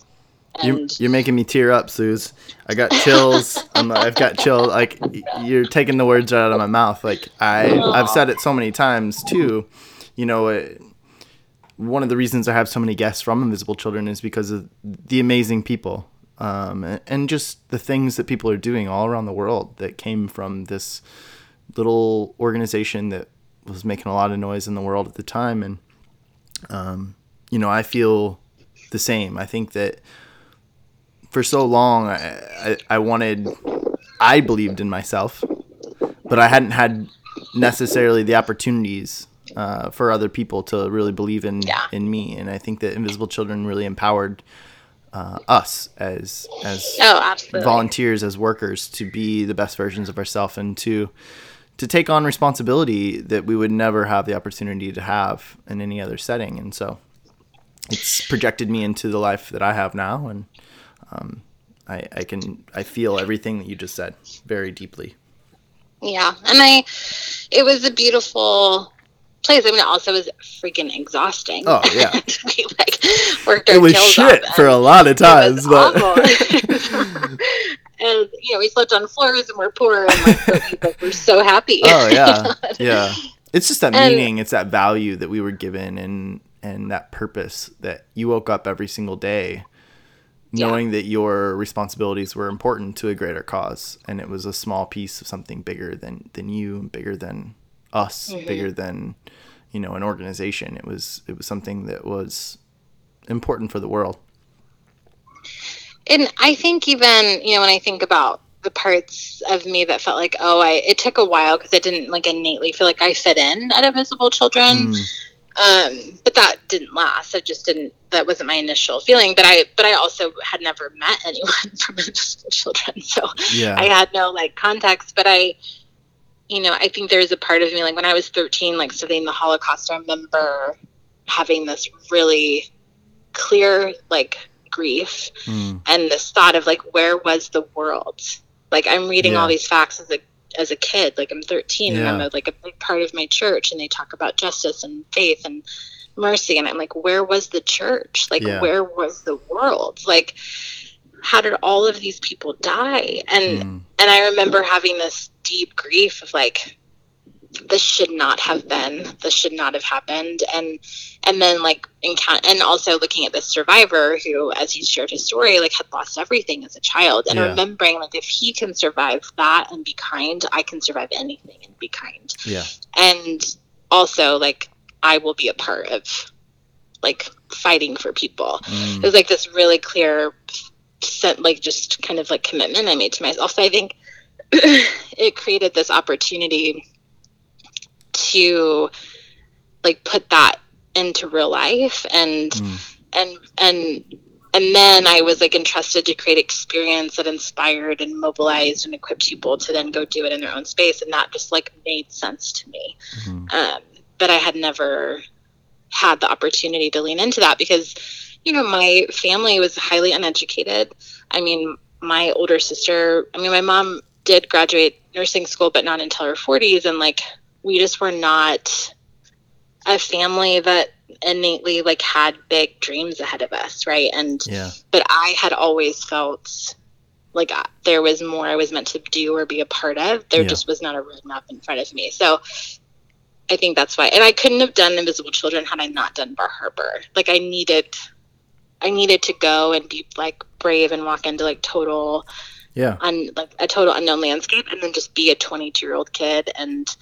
[SPEAKER 1] You're, you're making me tear up, Suze. I got chills. I'm, I've got chills. Like you're taking the words right out of my mouth. Like I, I've said it so many times too. You know, it, one of the reasons I have so many guests from Invisible Children is because of the amazing people, um, and, and just the things that people are doing all around the world that came from this little organization that was making a lot of noise in the world at the time. And um, you know, I feel the same. I think that for so long I, I, I wanted i believed in myself but i hadn't had necessarily the opportunities uh, for other people to really believe in
[SPEAKER 2] Yeah.
[SPEAKER 1] in me and i think that invisible children really empowered uh, us as as
[SPEAKER 2] oh
[SPEAKER 1] volunteers as workers to be the best versions of ourselves and to to take on responsibility that we would never have the opportunity to have in any other setting and so it's projected me into the life that I have now and um, I, I can I feel everything that you just said very deeply
[SPEAKER 2] Yeah, and I, it was a beautiful place. I mean, it also was freaking exhausting.
[SPEAKER 1] Oh, yeah.
[SPEAKER 2] we like worked our
[SPEAKER 1] it was shit for a lot of
[SPEAKER 2] it
[SPEAKER 1] times
[SPEAKER 2] was
[SPEAKER 1] but
[SPEAKER 2] and you know, we slept on floors and we're poor, and like, but we're so happy.
[SPEAKER 1] oh yeah yeah it's just that
[SPEAKER 2] And-
[SPEAKER 1] meaning it's that value that we were given and and that purpose that you woke up every single day
[SPEAKER 2] Yeah.
[SPEAKER 1] knowing that your responsibilities were important to a greater cause and it was a small piece of something bigger than than you and bigger than us
[SPEAKER 2] Mhm.
[SPEAKER 1] bigger than you know an organization it was it was something that was important for the world
[SPEAKER 2] and I think even you know when I think about the parts of me that felt like oh I it took a while because I didn't like innately feel like I fit in at Invisible Children.
[SPEAKER 1] Mm,
[SPEAKER 2] um but that didn't last. I just didn't that wasn't my initial feeling. But i but i also had never met anyone from invisible children. So
[SPEAKER 1] yeah.
[SPEAKER 2] I had no like context but i you know i think there's a part of me like when i was 13 like studying the holocaust i remember having this really clear like grief
[SPEAKER 1] Mm,
[SPEAKER 2] and this thought of like where was the world? Like i'm reading all these facts as a as a kid like i'm 13 and i'm a, like a big part of my church and they talk about justice and faith and mercy and i'm like where was the church? Like
[SPEAKER 1] Yeah.
[SPEAKER 2] where was the world? Like how did all of these people die? And
[SPEAKER 1] mm,
[SPEAKER 2] and i remember having this deep grief of like this should not have been this should not have happened. And and then like encounter and also looking at the survivor who as he shared his story like had lost everything as a child. And
[SPEAKER 1] Yeah.
[SPEAKER 2] remembering like if he can survive that and be kind i can survive anything and be kind.
[SPEAKER 1] Yeah.
[SPEAKER 2] And also like i will be a part of like fighting for people. It
[SPEAKER 1] mm,
[SPEAKER 2] was like this really clear set like just kind of like commitment i made to myself. So i think it created this opportunity to like put that into real life and mm. and and and then I was like entrusted to create experience that inspired and mobilized and equipped people to then go do it in their own space, and that just like made sense to me. Mm-hmm. Um, but I had never had the opportunity to lean into that because, you know, my family was highly uneducated. I mean, my older sister, I mean, my mom did graduate nursing school, but not until her 40s, and like we just were not a family that innately like had big dreams ahead of us, right? And yeah. but I had always felt like uh, there was more I was meant to do or be a part of. There yeah. just was not a roadmap in front of me. So I think that's why. And I couldn't have done Invisible Children had I not done Bar Harbor. Like I needed I needed to go and be like brave and walk into like total
[SPEAKER 1] yeah
[SPEAKER 2] un, like a total unknown landscape and then just be a 22 year old kid and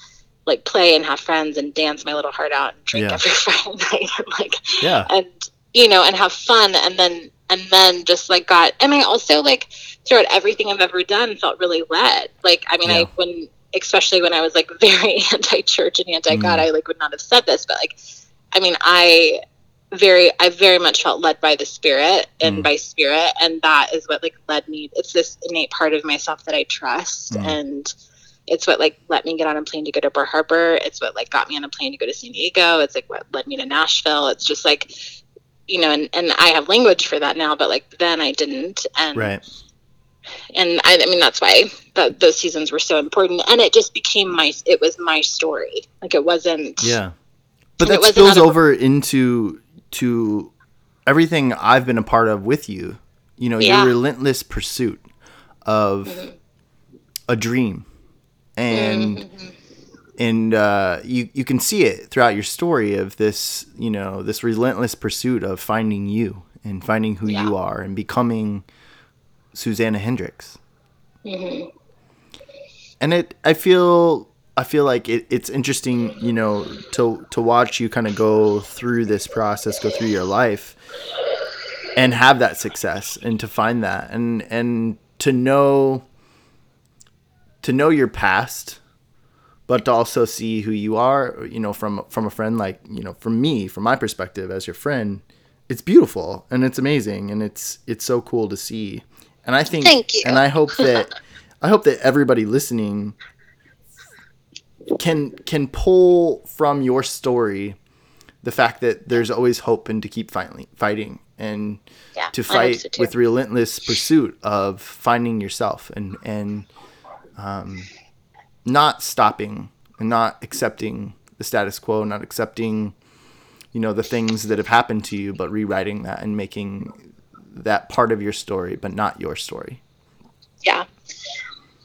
[SPEAKER 2] like play and have friends and dance my little heart out and drink yeah. every Friday night and like
[SPEAKER 1] yeah
[SPEAKER 2] and you know and have fun and then and then just like got and I also like throughout everything I've ever done felt really led like I mean yeah. I when especially when I was like very anti-church and anti-God mm. I like would not have said this but like I mean I very I very much felt led by the spirit and mm. by spirit and that is what like led me it's this innate part of myself that I trust mm. and it's what like let me get on a plane to go to Bar Harbor. It's what like got me on a plane to go to San Diego. It's like what led me to Nashville. It's just like, you know, and, and I have language for that now, but like then I didn't. And
[SPEAKER 1] right.
[SPEAKER 2] And I, I mean that's why that those seasons were so important. And it just became my it was my story. Like it wasn't
[SPEAKER 1] Yeah. But that spills over into to everything I've been a part of with you. You know, yeah. your relentless pursuit of mm-hmm. a dream and mm-hmm. and uh, you you can see it throughout your story of this you know this relentless pursuit of finding you and finding who yeah. you are and becoming Suzanna Hendricks. Mm-hmm. And it, I feel, I feel like it, it's interesting, you know, to to watch you kind of go through this process, go through your life, and have that success, and to find that, and and to know to know your past but to also see who you are you know from from a friend like you know from me from my perspective as your friend it's beautiful and it's amazing and it's it's so cool to see and i think
[SPEAKER 2] Thank you.
[SPEAKER 1] and i hope that i hope that everybody listening can can pull from your story the fact that there's always hope and to keep fighting fighting and
[SPEAKER 2] yeah,
[SPEAKER 1] to fight so with relentless pursuit of finding yourself and and um, not stopping and not accepting the status quo, not accepting, you know, the things that have happened to you, but rewriting that and making that part of your story, but not your story.
[SPEAKER 2] Yeah.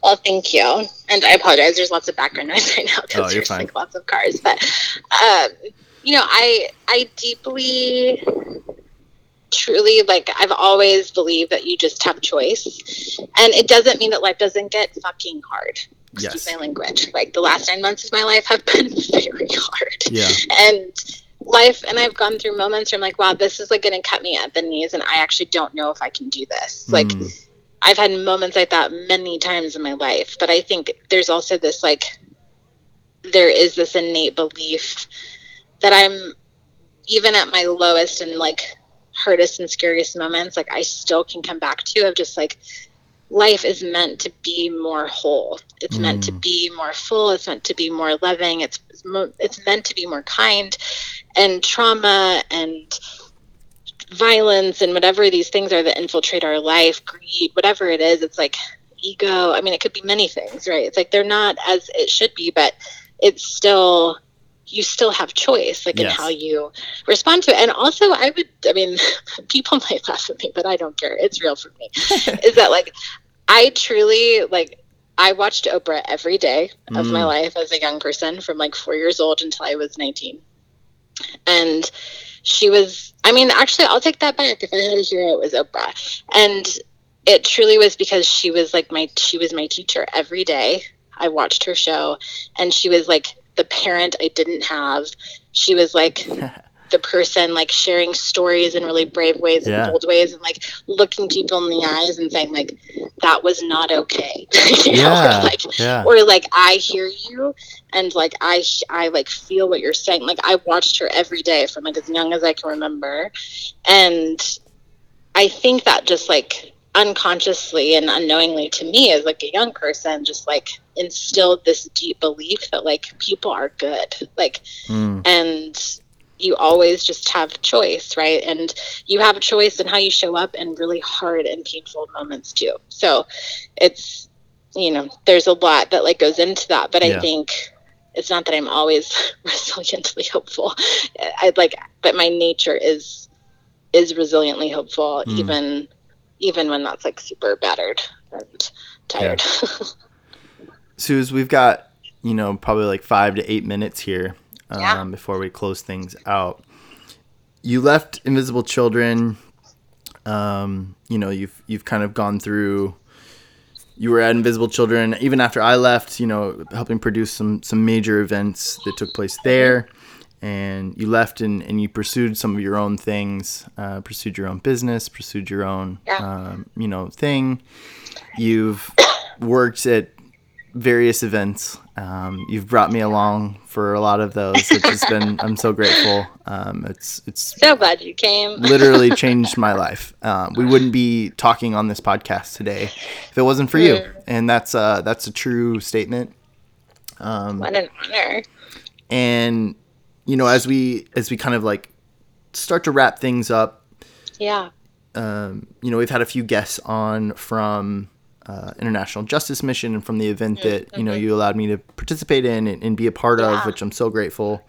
[SPEAKER 2] Well, thank you. And I apologize. There's lots of background noise right now because
[SPEAKER 1] oh,
[SPEAKER 2] there's
[SPEAKER 1] fine.
[SPEAKER 2] like lots of cars. But um, you know, I I deeply truly like I've always believed that you just have choice. And it doesn't mean that life doesn't get fucking hard. Excuse yes. my language. Like the last nine months of my life have been very hard.
[SPEAKER 1] Yeah.
[SPEAKER 2] And life and I've gone through moments where I'm like, wow, this is like gonna cut me at the knees and I actually don't know if I can do this. Mm. Like I've had moments like that many times in my life. But I think there's also this like there is this innate belief that I'm even at my lowest and like hardest and scariest moments like i still can come back to of just like life is meant to be more whole. It's mm. meant to mm. be more full. It's meant to be more loving. It's it's meant to be more kind. And trauma and violence and whatever these things are that infiltrate our life greed whatever it is it's like ego. I mean it could be many things right? It's like they're not as it should be but it's still you still have choice like yes. in how you respond to it. And also i would i mean people might laugh at me but i don't care. It's real for me. Is that like i truly like i watched oprah every day of mm. my life as a young person from like four years old until i was 19 and she was i mean actually i'll take that back. If i had a hero it was oprah. And it truly was because she was like my she was my teacher every day. I watched her show and she was like the parent I didn't have. She was like the person like sharing stories in really brave ways
[SPEAKER 1] Yeah.
[SPEAKER 2] and bold ways and like looking people in the eyes and saying like that was not okay you know, or, like
[SPEAKER 1] Yeah.
[SPEAKER 2] or like I hear you and like I I like feel what you're saying like I watched her every day from like as young as I can remember and I think that just like unconsciously and unknowingly to me as like a young person just like instilled this deep belief that like people are good like
[SPEAKER 1] Mm.
[SPEAKER 2] and you always just have choice right and you have a choice in how you show up in really hard and painful moments too so it's you know there's a lot that like goes into that but
[SPEAKER 1] Yeah.
[SPEAKER 2] i think it's not that i'm always resiliently hopeful i'd like but my nature is is resiliently hopeful
[SPEAKER 1] Mm.
[SPEAKER 2] even even when that's like super battered and tired
[SPEAKER 1] Suze, we've got, you know, probably like five to eight minutes here um,
[SPEAKER 2] Yeah.
[SPEAKER 1] before we close things out. You left Invisible Children. Um, you know, you've you've kind of gone through. You were at Invisible Children even after I left. You know, helping produce some some major events that took place there. And you left and, and you pursued some of your own things, uh, pursued your own business, pursued your own,
[SPEAKER 2] Yeah.
[SPEAKER 1] um, you know, thing. You've worked at various events. Um, you've brought me along for a lot of those, which has been I'm so grateful. Um, it's it's
[SPEAKER 2] so glad you came
[SPEAKER 1] literally changed my life. Um, we wouldn't be talking on this podcast today if it wasn't for you,
[SPEAKER 2] Mm.
[SPEAKER 1] and that's uh, that's a true statement. Um,
[SPEAKER 2] what an honor
[SPEAKER 1] and you know, as we as we kind of like start to wrap things up,
[SPEAKER 2] yeah
[SPEAKER 1] um, you know, we've had a few guests on from uh, International Justice Mission and from the event that you know you allowed me to participate in and, and be a part of, which I'm so grateful.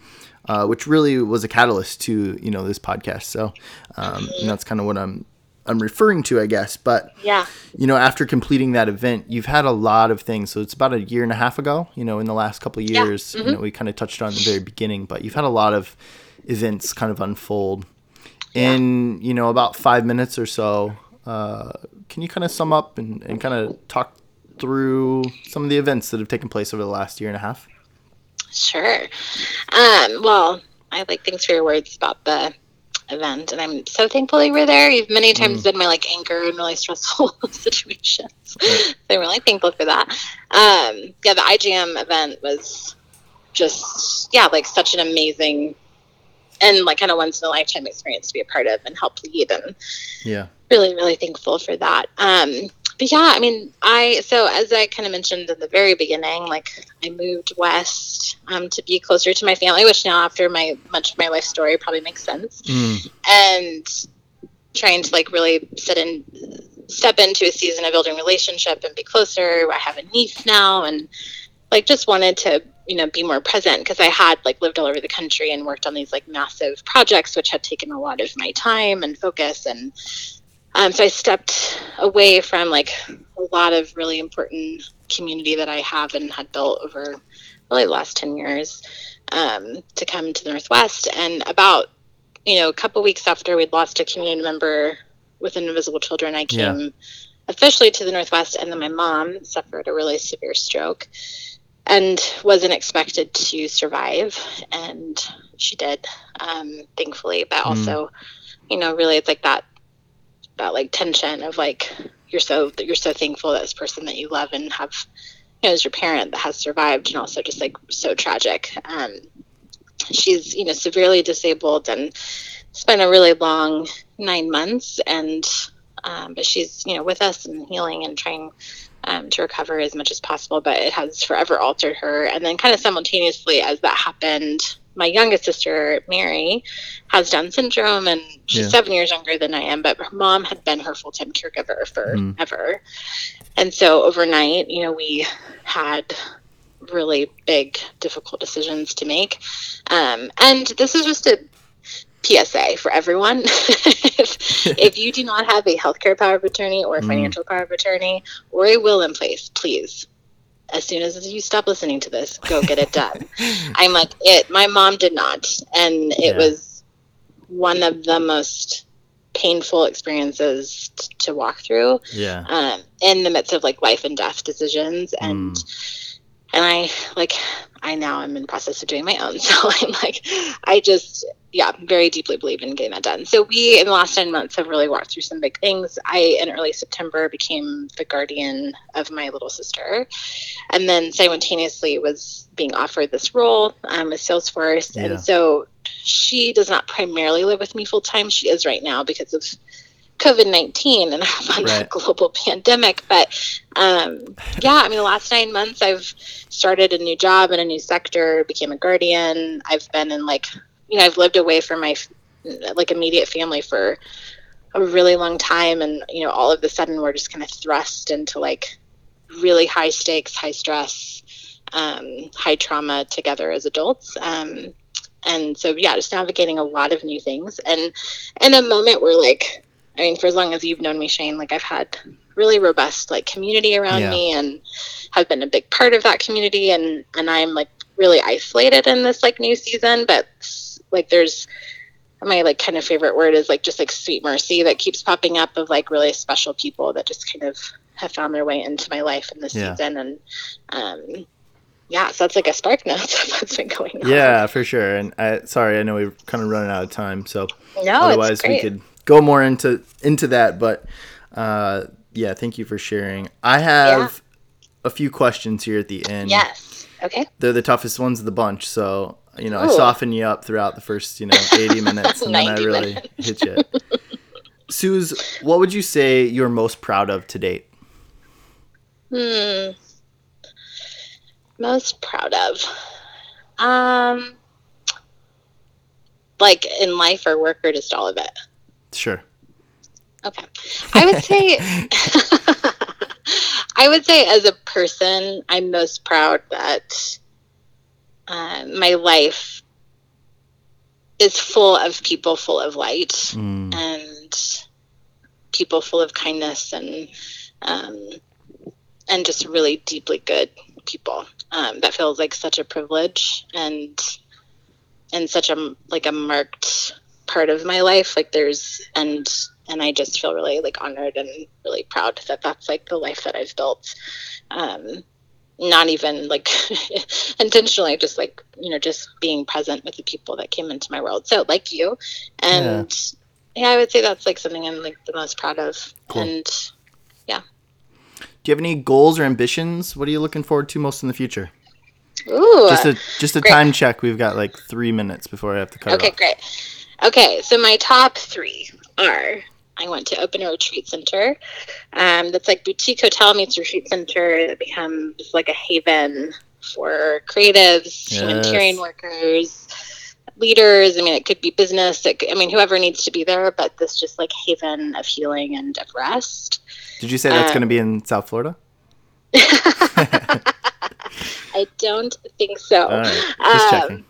[SPEAKER 1] Uh, which really was a catalyst to you know this podcast. So, um, and that's kind of what I'm I'm referring to, I guess. But
[SPEAKER 2] yeah
[SPEAKER 1] you know, after completing that event, you've had a lot of things. So it's about a year and a half ago, you know, in the last couple of
[SPEAKER 2] Yeah.
[SPEAKER 1] years, you know, we kind of touched on the very beginning, but you've had a lot of events kind of unfold. In, you know, about five minutes or so, uh, can you kind of sum up and, and kind of talk through some of the events that have taken place over the last year and a half?
[SPEAKER 2] Sure. Um, well, I like thanks for your words about the event, and I'm so thankful you were there. You've many times been my like anchor in really stressful situations. so I'm really thankful for that. Um, yeah, the IJM event was just yeah, like such an amazing and like kind of once in a lifetime experience to be a part of and help lead and
[SPEAKER 1] Yeah.
[SPEAKER 2] really really thankful for that um but yeah i mean i so as i kind of mentioned in the very beginning like i moved west um, to be closer to my family which now after my much of my life story probably makes sense.
[SPEAKER 1] Mm,
[SPEAKER 2] and trying to like really sit in step into a season of building relationship and be closer. I have a niece now and like just wanted to you know be more present because i had like lived all over the country and worked on these like massive projects which had taken a lot of my time and focus and um, so i stepped away from like a lot of really important community that i have and had built over really the last 10 years um, to come to the northwest. And about you know a couple weeks after we'd lost a community member with invisible children i
[SPEAKER 1] Yeah.
[SPEAKER 2] came officially to the northwest and then my mom suffered a really severe stroke and wasn't expected to survive and she did um, thankfully. But also you know really it's like that that like tension of like you're so you're so thankful that this person that you love and have you know as your parent that has survived and also just like so tragic. Um, she's you know severely disabled and it's been a really long nine months and um, but she's you know with us and healing and trying um, to recover as much as possible but it has forever altered her. And then kind of simultaneously as that happened my youngest sister mary has down syndrome and she's
[SPEAKER 1] Yeah.
[SPEAKER 2] seven years younger than i am but her mom had been her full-time caregiver
[SPEAKER 1] Mm.
[SPEAKER 2] forever and so overnight you know we had really big difficult decisions to make um, and this is just a PSA for everyone. if, if you do not have a healthcare power of attorney or a
[SPEAKER 1] Mm.
[SPEAKER 2] financial power of attorney or a will in place, please, as soon as you stop listening to this, go get it done. I'm like, it, my mom did not. And it
[SPEAKER 1] Yeah.
[SPEAKER 2] was one of the most painful experiences t- to walk through
[SPEAKER 1] Yeah.
[SPEAKER 2] um, in the midst of like life and death decisions and and I like I now am in process of doing my own. So I'm like, I just, yeah, very deeply believe in getting that done. So we, in the last nine months, have really walked through some big things. I, in early September, became the guardian of my little sister, and then simultaneously was being offered this role um, with Salesforce.
[SPEAKER 1] Yeah.
[SPEAKER 2] And so she does not primarily live with me full time. She is right now because of COVID 19 and on
[SPEAKER 1] Right.
[SPEAKER 2] the global pandemic. But um, yeah, I mean, the last nine months, I've started a new job in a new sector, became a guardian. I've been in like, you know, I've lived away from my like immediate family for a really long time. And, you know, all of a sudden we're just kind of thrust into like really high stakes, high stress, um, high trauma together as adults. Um, and so, yeah, just navigating a lot of new things. And in a moment where like, I mean, for as long as you've known me, Shane, like I've had really robust like community around
[SPEAKER 1] Yeah.
[SPEAKER 2] me and have been a big part of that community and and I'm like really isolated in this like new season, but like there's my like kind of favorite word is like just like sweet mercy that keeps popping up of like really special people that just kind of have found their way into my life in this
[SPEAKER 1] Yeah.
[SPEAKER 2] season and um yeah, so that's like a spark note of what's been going on.
[SPEAKER 1] Yeah, for sure. And I, sorry, I know we're kind of running out of time, so
[SPEAKER 2] No,
[SPEAKER 1] otherwise we could go more into into that. But uh, yeah, thank you for sharing. I have a few questions here at the end.
[SPEAKER 2] Yes. Okay.
[SPEAKER 1] they're the toughest ones of the bunch. So you know, I
[SPEAKER 2] Ooh.
[SPEAKER 1] soften you up throughout the first you know eighty minutes, and then I really
[SPEAKER 2] minutes.
[SPEAKER 1] hit you. Suze, what would you say you're most proud of to date?
[SPEAKER 2] Hmm. Most proud of. Um like in life or work or just all of it.
[SPEAKER 1] Sure.
[SPEAKER 2] Okay. I would say I would say as a person, I'm most proud that uh, my life is full of people full of light
[SPEAKER 1] Mm,
[SPEAKER 2] and people full of kindness and um, and just really deeply good people. Um, that feels like such a privilege and and such a like a marked part of my life. Like there's and and I just feel really like honored and really proud that that's like the life that I've built. Um, not even like intentionally, just like you know, just being present with the people that came into my world. So like you, and yeah, I would say that's like something I'm like the most proud of.
[SPEAKER 1] Cool.
[SPEAKER 2] And yeah
[SPEAKER 1] Do you have any goals or ambitions? What are you looking forward to most in the future?
[SPEAKER 2] ooh,
[SPEAKER 1] Just a just a
[SPEAKER 2] great.
[SPEAKER 1] time check. We've got like three minutes before I have to cut
[SPEAKER 2] okay, great. Okay, so my top three are I went to open a retreat center. Um, that's like boutique hotel meets retreat center that becomes like a haven for creatives, humanitarian workers, leaders. I mean, it could be business. It could, I mean, whoever needs to be there, but this just like haven of healing and of rest.
[SPEAKER 1] Did you say that's
[SPEAKER 2] Um,
[SPEAKER 1] going to be in South Florida?
[SPEAKER 2] I don't think so.
[SPEAKER 1] Right, just
[SPEAKER 2] Um,
[SPEAKER 1] checking.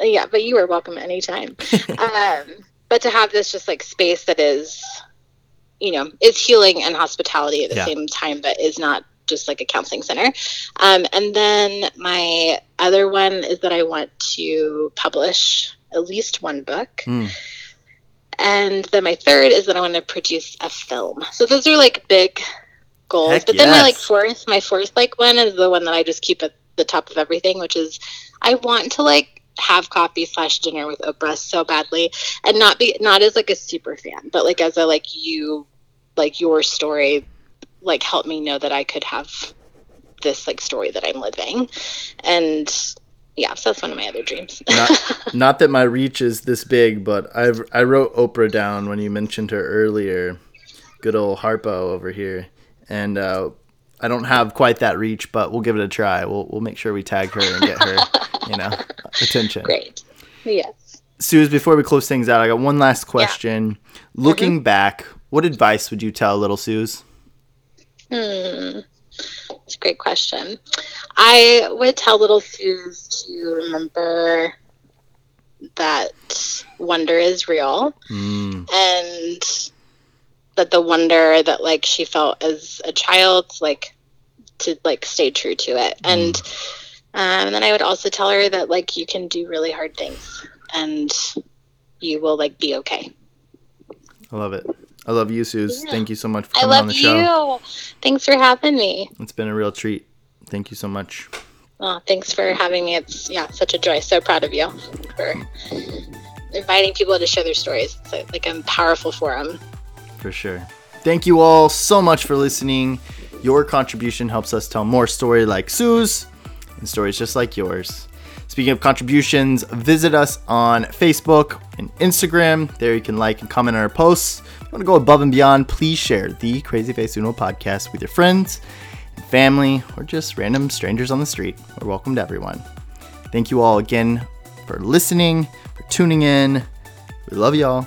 [SPEAKER 2] Yeah but you are welcome anytime. Um but to have this just like space that is you know is healing and hospitality at the
[SPEAKER 1] Yeah.
[SPEAKER 2] same time but is not just like a counseling center. Um and then my other one is that i want to publish at least one book.
[SPEAKER 1] Mm.
[SPEAKER 2] and then my third is that i want to produce a film. So those are like big goals.
[SPEAKER 1] Heck
[SPEAKER 2] but then my like fourth my fourth like one is the one that i just keep at the top of everything which is i want to like have coffee slash dinner with oprah so badly and not be not as like a super fan but like as a like you like your story like helped me know that i could have this like story that i'm living and yeah so that's one of my other dreams
[SPEAKER 1] Not, not that my reach is this big, but I've I wrote Oprah down when you mentioned her earlier. Good old Harpo over here, and uh, I don't have quite that reach, but we'll give it a try. We'll we'll make sure we tag her and get her, you know, attention.
[SPEAKER 2] great yes
[SPEAKER 1] Suze, before we close things out, I got one last question. Looking back, what advice would you tell little Suze?
[SPEAKER 2] Hmm. That's a great question. I would tell little Suze to remember that wonder is real
[SPEAKER 1] Mm,
[SPEAKER 2] and that the wonder that like she felt as a child like to like stay true to it and um, Um, and then i would also tell her that like you can do really hard things and you will like be okay
[SPEAKER 1] I love it. I love you, Suze.
[SPEAKER 2] Yeah.
[SPEAKER 1] Thank you so much for
[SPEAKER 2] i
[SPEAKER 1] coming on
[SPEAKER 2] love
[SPEAKER 1] the show.
[SPEAKER 2] you thanks for having me
[SPEAKER 1] It's been a real treat. Thank you so much.
[SPEAKER 2] Oh, thanks for having me. It's yeah, such a joy. So proud of you for inviting people to share their stories. It's uh, like a powerful forum.
[SPEAKER 1] For sure. Thank you all so much for listening. Your contribution helps us tell more story like Sue's and stories just like yours. Speaking of contributions, visit us on Facebook and Instagram. There you can like and comment on our posts. If you want to go above and beyond, please share the Crazy Face Uno podcast with your friends and family or just random strangers on the street. We're welcome to everyone. Thank you all again for listening, for tuning in. We love y'all.